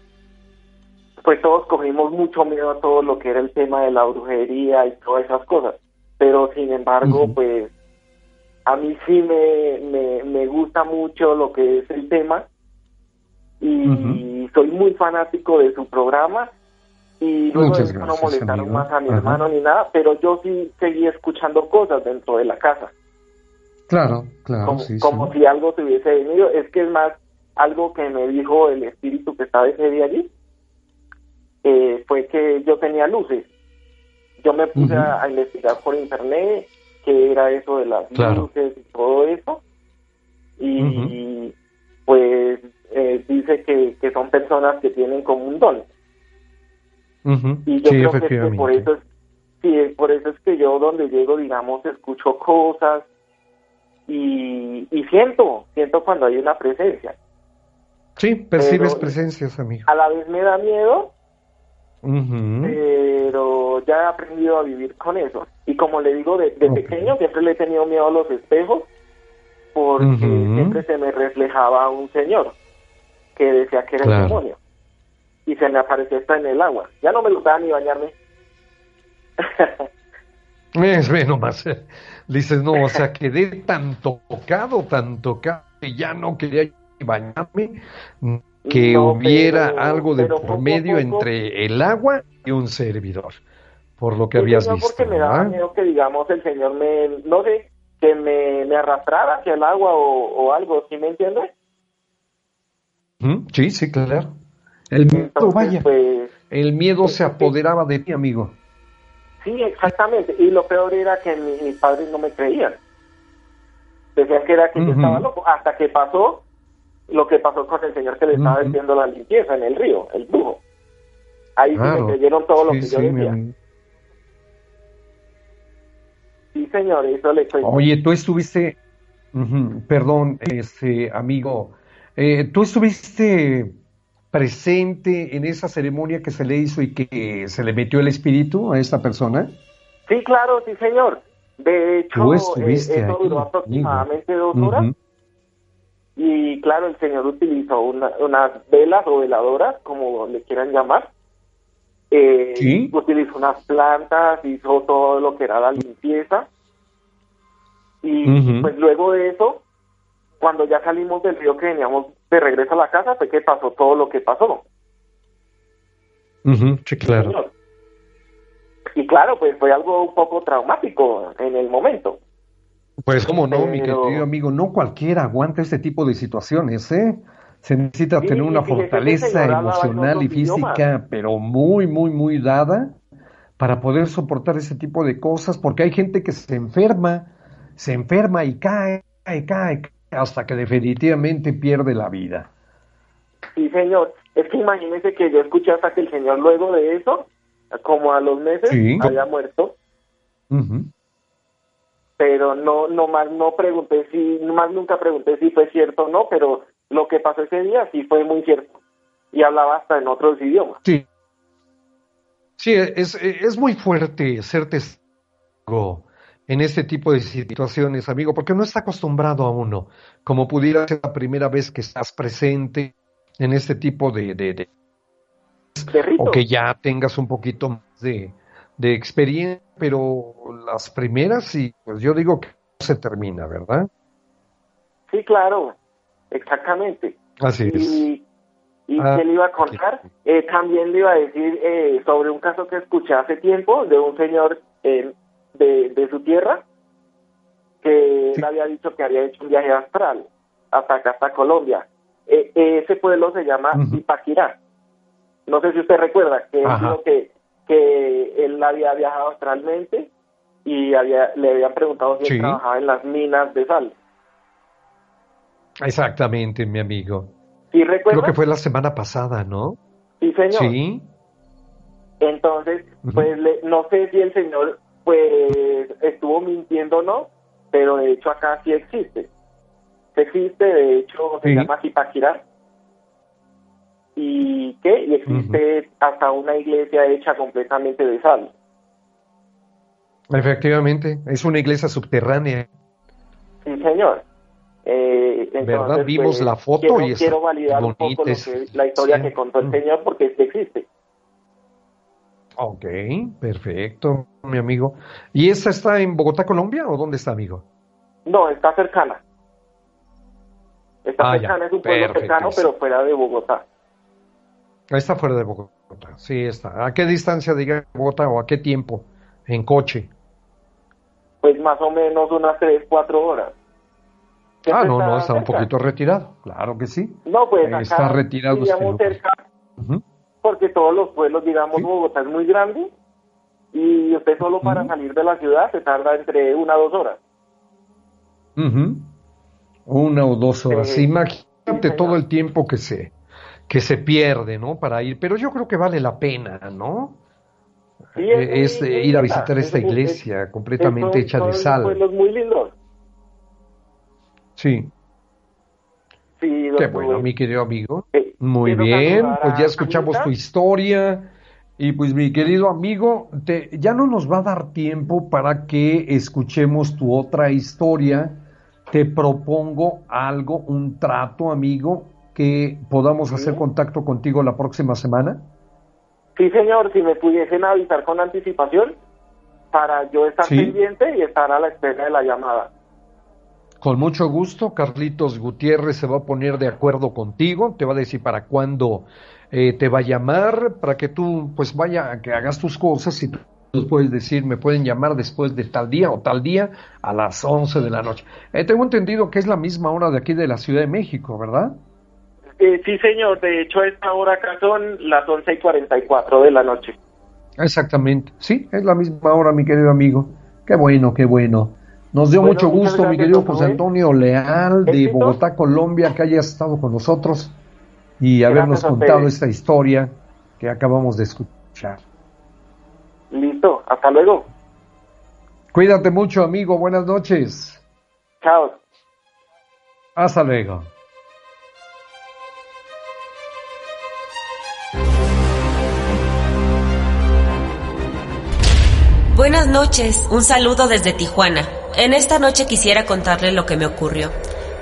pues todos cogimos mucho miedo a todo lo que era el tema de la brujería y todas esas cosas. Pero sin embargo, pues a mí sí me, me, me, gusta mucho lo que es el tema. Y soy muy fanático de su programa. Y luego no molestaron más a mi hermano ni nada, pero yo sí seguí escuchando cosas dentro de la casa. Claro, claro. Como, como si algo se hubiese venido. Es que es más algo que me dijo el espíritu que estaba ese día allí. Eh, fue que yo tenía luces. Yo me puse a, investigar por internet qué era eso de las luces y todo eso. Y, pues eh, dice que, que son personas que tienen como un don y yo creo que, por eso es, sí, por eso es que yo donde llego, digamos, escucho cosas y, y siento, siento cuando hay una presencia. Sí, percibes presencias, amigo. A la vez me da miedo, pero ya he aprendido a vivir con eso. Y como le digo, de, pequeño siempre le he tenido miedo a los espejos porque siempre se me reflejaba un señor que decía que era el demonio y se me apareció esta en el agua. Ya no me gustaba ni bañarme. Es ve nomás, dices, no, o sea, quedé tan tocado, tan tocado, que ya no quería bañarme, que hubiera algo de por medio entre el agua y un servidor, por lo que habías visto. porque me daba miedo que, digamos, el Señor me, no sé, que me, me arrastrara hacia el agua o, algo, ¿sí me entiendes? Sí, sí, claro. El miedo, vaya, pues, el miedo se apoderaba de ti, amigo. Sí, exactamente. Y lo peor era que mis padres no me creían. Decían que era que yo estaba loco. Hasta que pasó lo que pasó con el señor que le estaba haciendo la limpieza en el río, el brujo. Ahí sí me creyeron todo lo que yo decía. Sí, señor, eso le estoy... Oye, tú estuviste, perdón, este amigo, eh, tú estuviste presente en esa ceremonia que se le hizo y que se le metió el espíritu a esta persona? Sí, claro, sí, señor. De hecho, eh, eso duró aproximadamente dos horas. y claro, el señor utilizó unas velas o veladoras, como le quieran llamar. Eh, Utilizó unas plantas, hizo todo lo que era la limpieza. Y pues luego de eso, cuando ya salimos del río que veníamos de regreso a la casa, fue que pasó todo lo que pasó. sí, claro. Y claro, pues fue algo un poco traumático en el momento. Pues como no, mi querido amigo, no cualquiera aguanta este tipo de situaciones, ¿eh? Se necesita tener una fortaleza emocional y física, pero muy, muy, muy dada para poder soportar ese tipo de cosas, porque hay gente que se enferma, se enferma y cae, cae, cae, hasta que definitivamente pierde la vida. Sí, señor. Es que imagínese que yo escuché hasta que el señor luego de eso, como a los meses, había muerto. Pero no no más no pregunté si más nunca pregunté si fue cierto o no pero lo que pasó ese día sí fue muy cierto. Y hablaba hasta en otros idiomas. Sí. Sí es, es muy fuerte ser testigo en este tipo de situaciones amigo porque no está acostumbrado a uno como pudiera ser la primera vez que estás presente en este tipo de, de, de o que ya tengas un poquito más de de experiencia, pero las primeras sí, pues yo digo que se termina, ¿verdad? Sí, claro, exactamente. Así y, es. ¿Y ah, qué le iba a contar? Eh, también le iba a decir eh, sobre un caso que escuché hace tiempo de un señor eh, de, de, su tierra que le había dicho que había hecho un viaje astral hasta acá, hasta Colombia. ese pueblo se llama Ipaquirá. No sé si usted recuerda que es lo que que él había viajado astralmente y había, le habían preguntado si trabajaba en las minas de sal. Exactamente, mi amigo. ¿Sí Creo que fue la semana pasada, ¿no? Sí, señor. Sí. Entonces, pues no sé si el señor pues estuvo mintiendo no, pero de hecho acá sí existe. existe, de hecho se llama Zipaquirá y qué y existe hasta una iglesia hecha completamente de sal. Efectivamente, es una iglesia subterránea. Sí, señor. Eh, ¿Verdad? Vimos pues, la foto y es quiero validar un poco la historia que contó el señor porque este existe. Ok, perfecto, mi amigo. ¿Y esta está en Bogotá, Colombia o dónde está, amigo? No, está cercana. Está ah, cercana, es un pueblo cercano, pero fuera de Bogotá. Está fuera de Bogotá, sí está. ¿A qué distancia de Bogotá o a qué tiempo en coche? Pues más o menos unas 3, 4 horas. Ah, no, no, está un poquito retirado, claro que sí. No, pues acá está retirado. cerca, porque todos los pueblos, digamos, Bogotá es muy grande y usted solo para salir de la ciudad se tarda entre una o dos horas. Una o dos horas. Imagínate todo el tiempo que se que se pierde, ¿no? Para ir, pero yo creo que vale la pena, ¿no? es, eh, ir a visitar esta iglesia completamente hecha de sal. Pueblos muy lindos. Sí. Sí, Qué bueno, mi querido amigo. Muy bien, pues ya escuchamos tu historia. Y pues mi querido amigo, te, ya no nos va a dar tiempo para que escuchemos tu otra historia. Te propongo algo, un trato, amigo, que podamos hacer contacto contigo la próxima semana? Sí, señor, si me pudiesen avisar con anticipación para yo estar pendiente y estar a la espera de la llamada. Con mucho gusto, Carlitos Gutiérrez se va a poner de acuerdo contigo, te va a decir para cuándo eh, te va a llamar, para que tú pues vaya, que hagas tus cosas y tú nos puedes decir, me pueden llamar después de tal día o tal día a las 11 de la noche. Eh, tengo entendido que es la misma hora de aquí de la Ciudad de México, ¿verdad? Eh, sí, señor. De hecho, a esta hora acá son las 11 y 44 de la noche. Exactamente. Sí, es la misma hora, mi querido amigo. Qué bueno, qué bueno. Nos dio mucho gusto, mi querido José Antonio Leal, de Bogotá, Colombia, que haya estado con nosotros y habernos contado esta historia que acabamos de escuchar. Listo, hasta luego. Cuídate mucho, amigo. Buenas noches. Chao. Hasta luego. Buenas noches, un saludo desde Tijuana. En esta noche quisiera contarle lo que me ocurrió.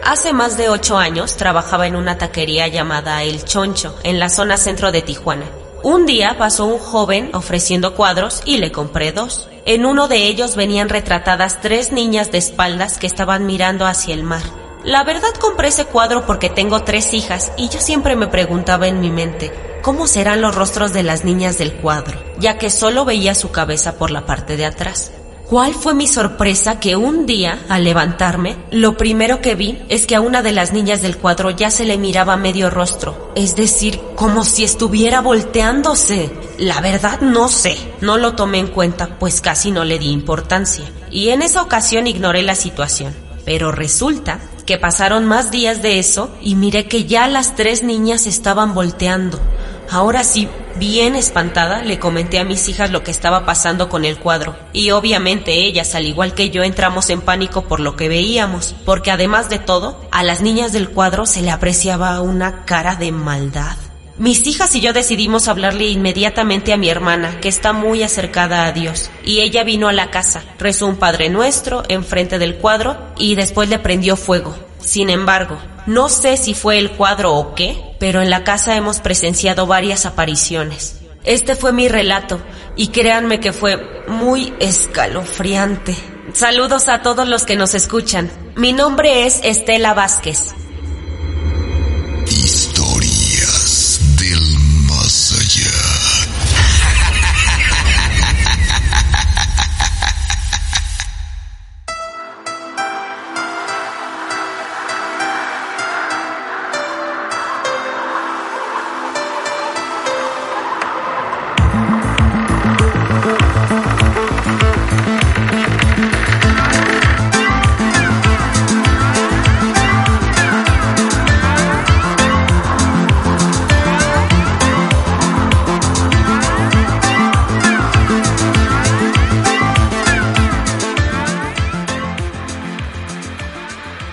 Hace más de ocho años trabajaba en una taquería llamada El Choncho, en la zona centro de Tijuana. Un día pasó un joven ofreciendo cuadros y le compré dos. En uno de ellos venían retratadas tres niñas de espaldas que estaban mirando hacia el mar. La verdad compré ese cuadro porque tengo tres hijas y yo siempre me preguntaba en mi mente, ¿cómo serán los rostros de las niñas del cuadro? Ya que solo veía su cabeza por la parte de atrás. ¿Cuál fue mi sorpresa que un día, al levantarme, lo primero que vi es que a una de las niñas del cuadro ya se le miraba medio rostro, es decir, como si estuviera volteándose. La verdad no sé, no lo tomé en cuenta, pues casi no le di importancia, y en esa ocasión ignoré la situación. Pero resulta que pasaron más días de eso y miré que ya las tres niñas estaban volteando. Ahora sí, bien espantada, le comenté a mis hijas lo que estaba pasando con el cuadro. Y obviamente ellas, al igual que yo, entramos en pánico por lo que veíamos, porque además de todo, a las niñas del cuadro se le apreciaba una cara de maldad. Mis hijas y yo decidimos hablarle inmediatamente a mi hermana, que está muy acercada a Dios, y ella vino a la casa, rezó un Padre Nuestro enfrente del cuadro y después le prendió fuego. Sin embargo, no sé si fue el cuadro o qué, pero en la casa hemos presenciado varias apariciones. Este fue mi relato y créanme que fue muy escalofriante. Saludos a todos los que nos escuchan. Mi nombre es Estela Vázquez.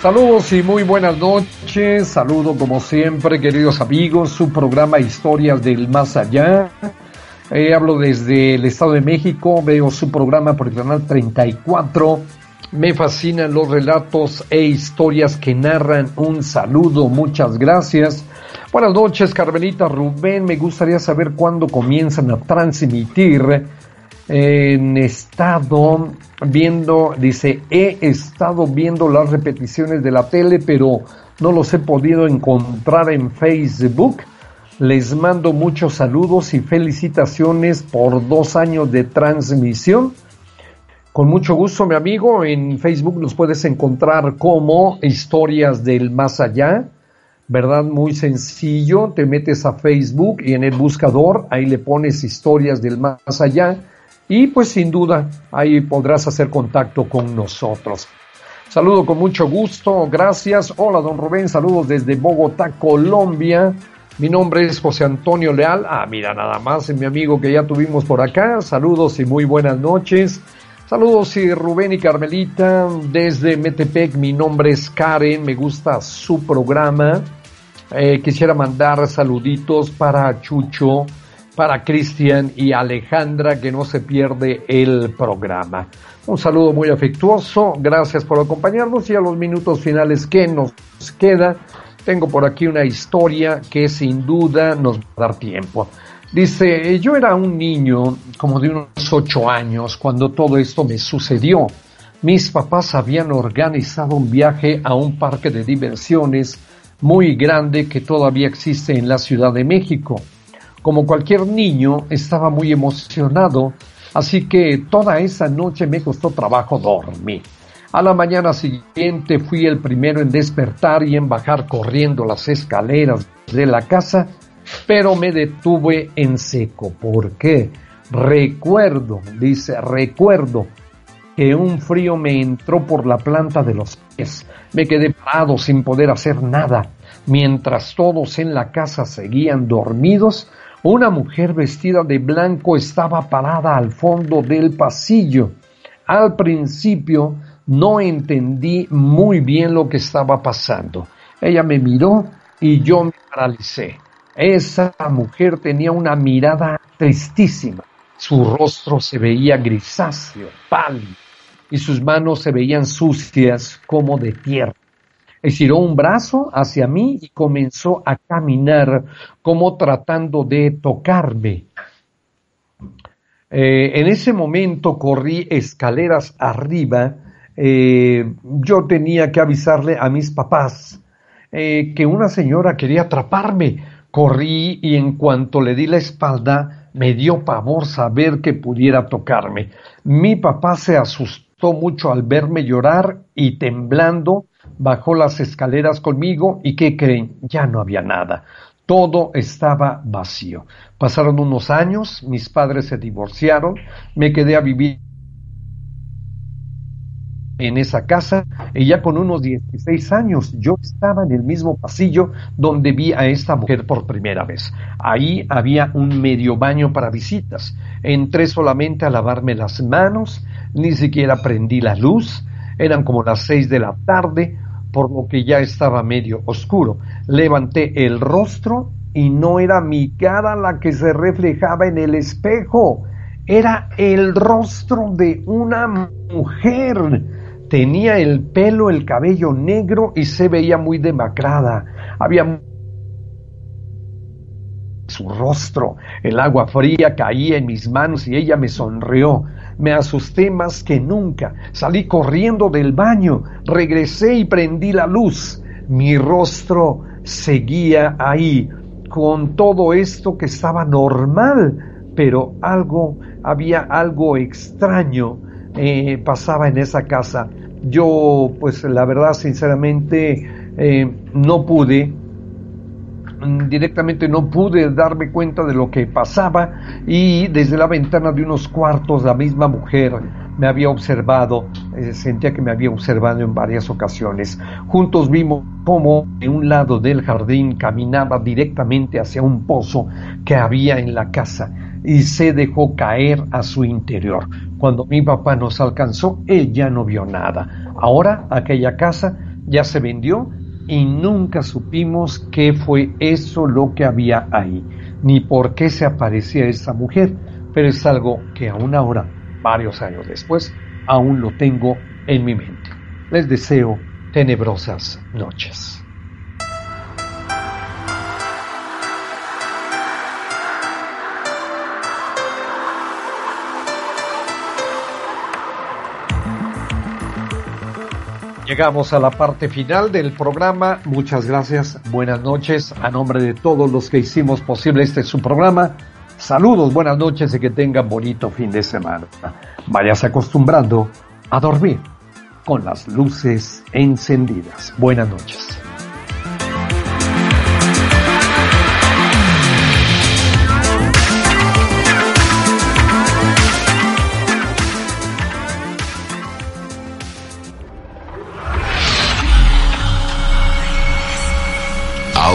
Saludos y muy buenas noches. Saludo como siempre, queridos amigos, su programa Historias del Más Allá. Eh, hablo desde el Estado de México, veo su programa por el canal 34. Me fascinan los relatos e historias que narran. Un saludo, muchas gracias. Buenas noches, Carmelita Rubén. Me gustaría saber cuándo comienzan a transmitir en estado viendo, dice, he estado viendo las repeticiones de la tele, pero no los he podido encontrar en Facebook. Les mando muchos saludos y felicitaciones por dos años de transmisión. Con mucho gusto, mi amigo, en Facebook nos puedes encontrar como Historias del Más Allá, ¿verdad? Muy sencillo, te metes a Facebook y en el buscador, ahí le pones Historias del Más Allá y pues sin duda ahí podrás hacer contacto con nosotros. Saludo con mucho gusto, gracias. Hola, don Rubén, saludos desde Bogotá, Colombia. Mi nombre es José Antonio Leal. Ah, mira, nada más, mi amigo que ya tuvimos por acá. Saludos y muy buenas noches. Saludos y Rubén y Carmelita desde Metepec. Mi nombre es Karen, me gusta su programa. Eh, quisiera mandar saluditos para Chucho, para Cristian y Alejandra que no se pierde el programa. Un saludo muy afectuoso, gracias por acompañarnos y a los minutos finales que nos queda, tengo por aquí una historia que sin duda nos va a dar tiempo. Dice, yo era un niño como de unos ocho años cuando todo esto me sucedió. Mis papás habían organizado un viaje a un parque de diversiones muy grande que todavía existe en la Ciudad de México. Como cualquier niño, estaba muy emocionado, así que toda esa noche me costó trabajo dormir. A la mañana siguiente fui el primero en despertar y en bajar corriendo las escaleras de la casa, pero me detuve en seco. ¿Por qué? Recuerdo, dice, recuerdo que un frío me entró por la planta de los pies. Me quedé parado sin poder hacer nada. Mientras todos en la casa seguían dormidos, una mujer vestida de blanco estaba parada al fondo del pasillo. Al principio no entendí muy bien lo que estaba pasando. Ella me miró y yo me paralicé. Esa mujer tenía una mirada tristísima. Su rostro se veía grisáceo, pálido, y sus manos se veían sucias como de tierra. Estiró un brazo hacia mí y comenzó a caminar como tratando de tocarme. Eh, en ese momento corrí escaleras arriba. Eh, yo tenía que avisarle a mis papás eh, que una señora quería atraparme. Corrí y en cuanto le di la espalda, me dio pavor saber que pudiera tocarme. Mi papá se asustó mucho al verme llorar y temblando bajó las escaleras conmigo y ¿qué creen? Ya no había nada. Todo estaba vacío. Pasaron unos años, mis padres se divorciaron, me quedé a vivir en esa casa y ya con unos 16 años yo estaba en el mismo pasillo donde vi a esta mujer por primera vez. Ahí había un medio baño para visitas. Entré solamente a lavarme las manos, ni siquiera prendí la luz, eran como las seis de la tarde, por lo que ya estaba medio oscuro. Levanté el rostro y no era mi cara la que se reflejaba en el espejo, era el rostro de una mujer. Tenía el pelo, el cabello negro y se veía muy demacrada. Había su rostro. El agua fría caía en mis manos y ella me sonrió. Me asusté más que nunca. Salí corriendo del baño, regresé y prendí la luz. Mi rostro seguía ahí, con todo esto que estaba normal, pero algo, había algo extraño eh, pasaba en esa casa. Yo, pues la verdad, sinceramente, eh, no pude directamente no pude darme cuenta de lo que pasaba y desde la ventana de unos cuartos la misma mujer me había observado, eh, sentía que me había observado en varias ocasiones. Juntos vimos cómo en un lado del jardín caminaba directamente hacia un pozo que había en la casa y se dejó caer a su interior. Cuando mi papá nos alcanzó, él ya no vio nada. Ahora aquella casa ya se vendió y nunca supimos qué fue eso lo que había ahí, ni por qué se aparecía esa mujer, pero es algo que aún ahora, varios años después, aún lo tengo en mi mente. Les deseo tenebrosas noches. Llegamos a la parte final del programa. Muchas gracias. Buenas noches. A nombre de todos los que hicimos posible este su programa. Saludos, buenas noches y que tengan bonito fin de semana. Vayas acostumbrando a dormir con las luces encendidas. Buenas noches.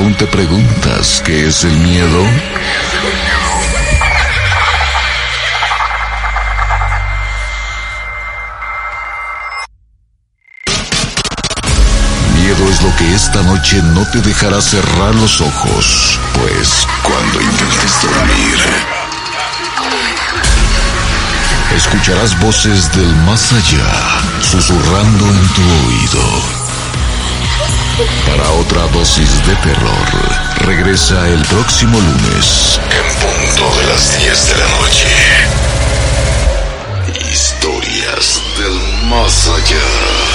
¿Aún te preguntas qué es el miedo? Miedo es lo que esta noche no te dejará cerrar los ojos, pues cuando intentes dormir, escucharás voces del más allá susurrando en tu oído. Para otra dosis de terror, regresa el próximo lunes en punto de las 10 de la noche. Historias del más allá.